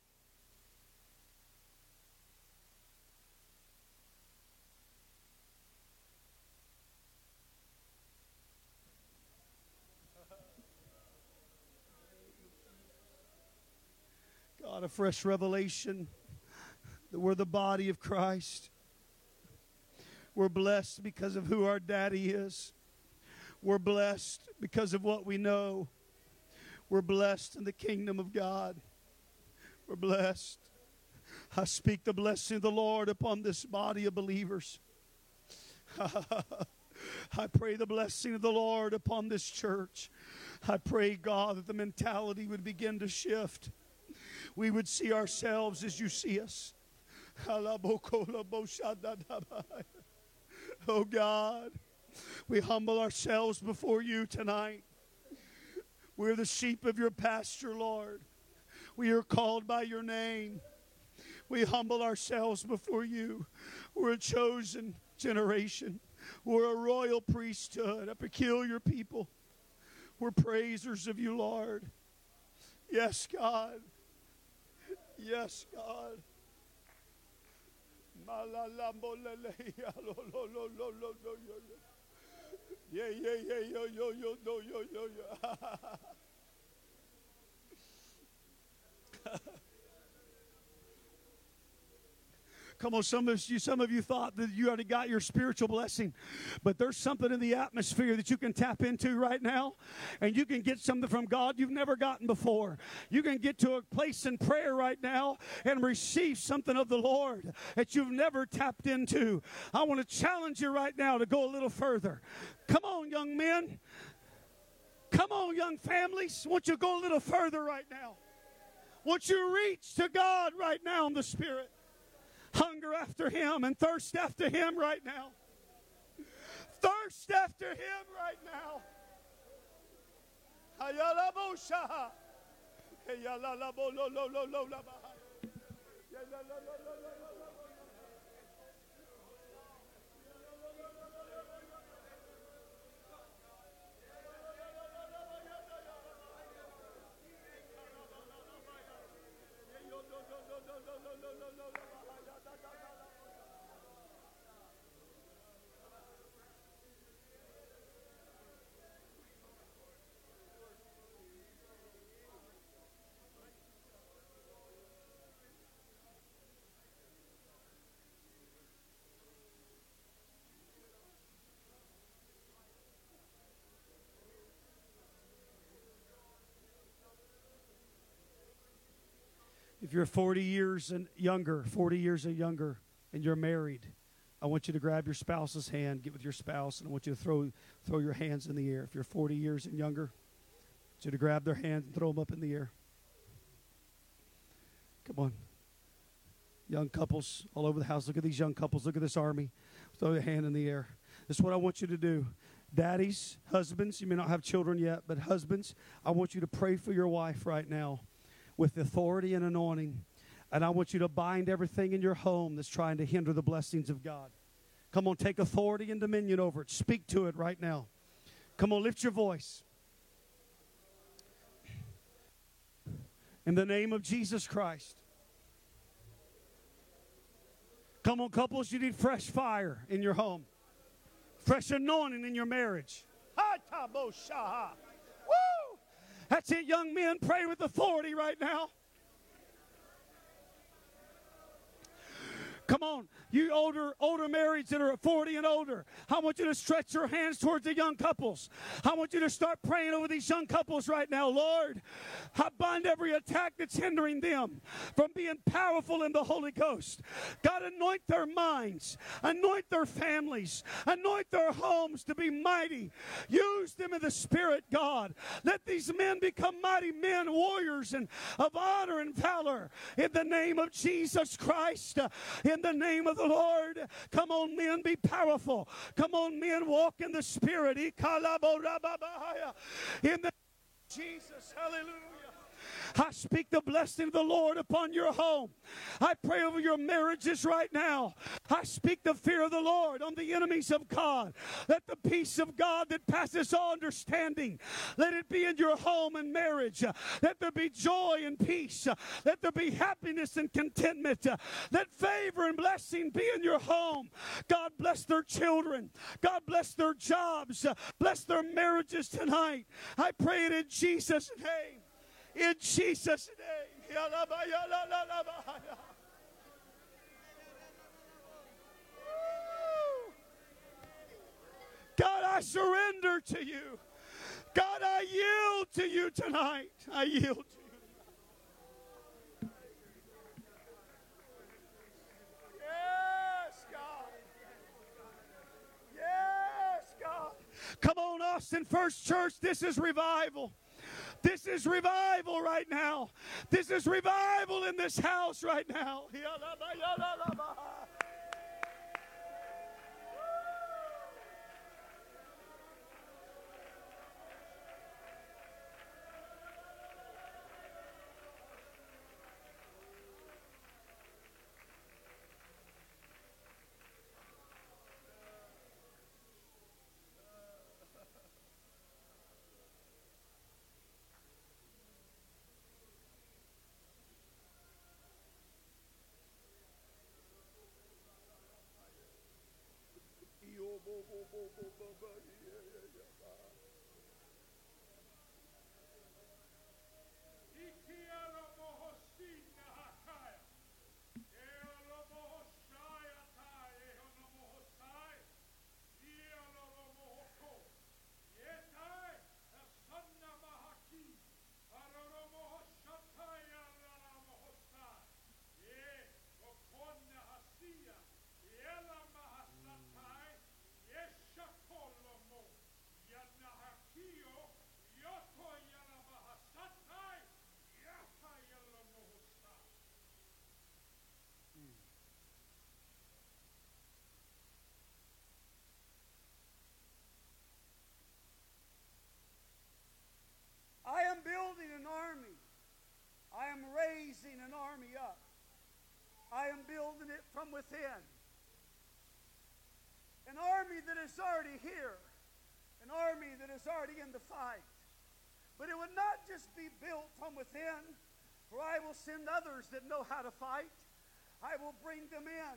God, a fresh revelation that we're the body of Christ. We're blessed because of who our daddy is. We're blessed because of what we know. We're blessed in the kingdom of God. We're blessed. I speak the blessing of the Lord upon this body of believers. I pray the blessing of the Lord upon this church. I pray, God, that the mentality would begin to shift. We would see ourselves as you see us. Oh God, we humble ourselves before you tonight. We're the sheep of your pasture, Lord. We are called by your name. We humble ourselves before you. We're a chosen generation. We're a royal priesthood, a peculiar people. We're praisers of you, Lord. Yes, God. Yes, God. Yeah, yeah, yeah, yo, yo, yo, no, yo, yo, yo. Come on, some of you, some of you thought that you already got your spiritual blessing, but there's something in the atmosphere that you can tap into right now, and you can get something from God you've never gotten before. You can get to a place in prayer right now and receive something of the Lord that you've never tapped into. I want to challenge you right now to go a little further. Come on, young men. Come on, young families. Won't you go a little further right now? Won't you reach to God right now in the Spirit? Hunger after Him and thirst after Him right now. Thirst after Him right now. If you're 40 years and younger, 40 years and younger, and you're married, I want you to grab your spouse's hand, get with your spouse, and I want you to throw, throw your hands in the air. If you're 40 years and younger, I want you to grab their hands and throw them up in the air. Come on. Young couples all over the house. Look at these young couples. Look at this army. Throw your hand in the air. This is what I want you to do. Daddies, husbands, you may not have children yet, but husbands, I want you to pray for your wife right now with authority and anointing. And I want you to bind everything in your home that's trying to hinder the blessings of God. Come on, take authority and dominion over it. Speak to it right now. Come on, lift your voice. In the name of Jesus Christ. Come on, couples, you need fresh fire in your home, fresh anointing in your marriage. That's it, young men. Pray with authority right now. Come on, you older older marrieds that are 40 and older. I want you to stretch your hands towards the young couples. I want you to start praying over these young couples right now. Lord, I bind every attack that's hindering them from being powerful in the Holy Ghost. God, anoint their minds, anoint their families, anoint their homes to be mighty. Use them in the Spirit, God. Let these men become mighty men, warriors, and of honor and valor in the name of Jesus Christ. In the name of the Lord. Come on, men, be powerful. Come on, men, walk in the Spirit. In the Jesus, hallelujah. I speak the blessing of the Lord upon your home. I pray over your marriages right now. I speak the fear of the Lord on the enemies of God. Let the peace of God that passes all understanding, let it be in your home and marriage. Let there be joy and peace. Let there be happiness and contentment. Let favor and blessing be in your home. God bless their children. God bless their jobs. Bless their marriages tonight. I pray it in Jesus' name in Jesus' name. God, I surrender to you. God, I yield to you tonight. I yield to you. Yes, God. Yes, God. Come on, Austin First Church. This is revival. This is revival right now. This is revival in this house right now. within. An army that is already here, an army that is already in the fight. But it would not just be built from within, for I will send others that know how to fight. I will bring them in,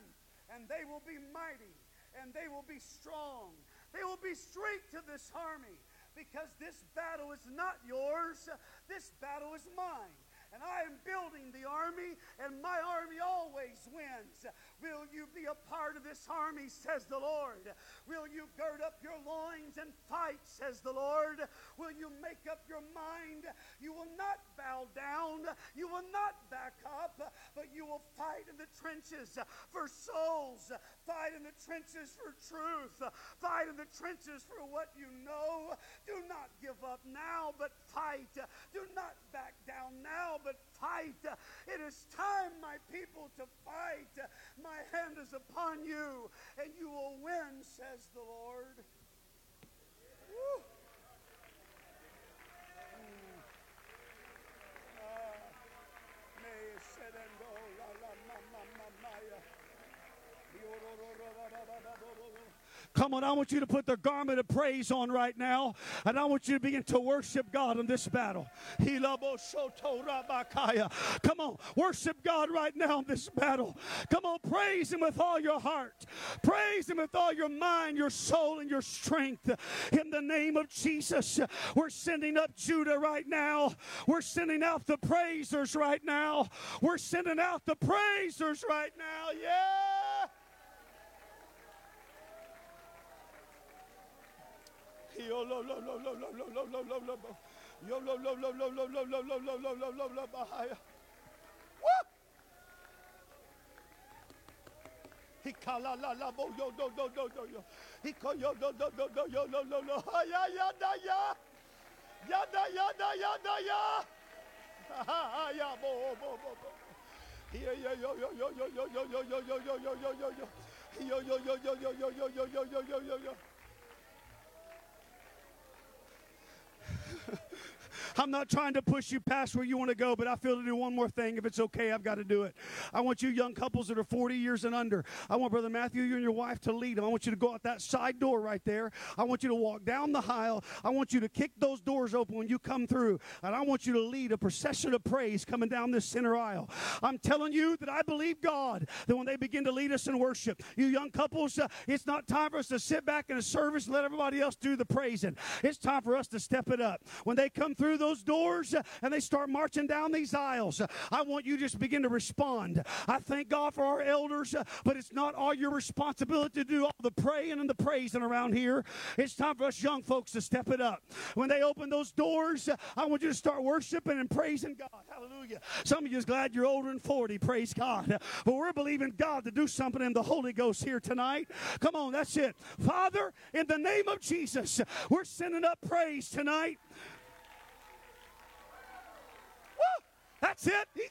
and they will be mighty, and they will be strong. They will be strength to this army, because this battle is not yours, this battle is mine and I am building the army, and my army always wins. Will you be a part of this army, says the Lord? Will you gird up your loins and fight, says the Lord? Will you make up your mind? You will not bow down, you will not back up, but you will fight in the trenches for souls, fight in the trenches for truth, fight in the trenches for what you know. Do not give up now, but fight. Do not back down now, but fight. It is time, my people, to fight. My hand is upon you, and you will win, says the Lord. Woo. Mm. Ah, Come on, I want you to put the garment of praise on right now, and I want you to begin to worship God in this battle. Come on, worship God right now in this battle. Come on, praise Him with all your heart, praise Him with all your mind, your soul, and your strength. In the name of Jesus, we're sending up Judah right now. We're sending out the praisers right now. We're sending out the praisers right now. Yeah. He kala la la bo yo do do do do yo. He ko yo do do do do yo lo lo ha ya ya da ya. Ya da ya da ya da ya. Ha ha ya bo bo bo bo. Yo yo yo yo yo yo yo yo yo yo yo yo yo yo yo yo. Yo yo yo yo yo yo yo yo yo yo yo I'm not trying to push you past where you want to go, but I feel to do one more thing. If it's okay, I've got to do it. I want you young couples that are 40 years and under, I want Brother Matthew, you and your wife to lead them. I want you to go out that side door right there. I want you to walk down the aisle. I want you to kick those doors open when you come through. And I want you to lead a procession of praise coming down this center aisle. I'm telling you that I believe God that when they begin to lead us in worship, you young couples, uh, it's not time for us to sit back in a service and let everybody else do the praising. It's time for us to step it up. When they come through those doors and they start marching down these aisles, I want you to just begin to respond. I thank God for our elders, but it's not all your responsibility to do all the praying and the praising around here. It's time for us young folks to step it up. When they open those doors, I want you to start worshiping and praising God. Hallelujah. Some of you is glad you're older than 40. Praise God. But we're believing God to do something in the Holy Ghost here tonight. Come on, that's it. Father, in the name of Jesus, we're sending up praise tonight. That's it. Be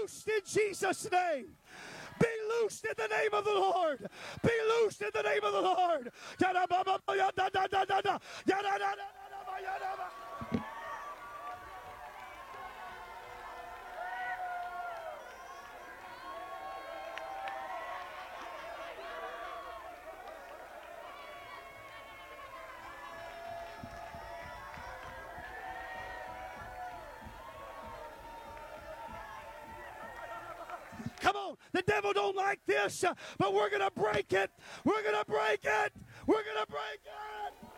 loosed in Jesus' name. Be loosed in the name of the Lord. Be loosed in the name of the Lord. Devil don't like this, uh, but we're going to break it. We're going to break it. We're going to break it.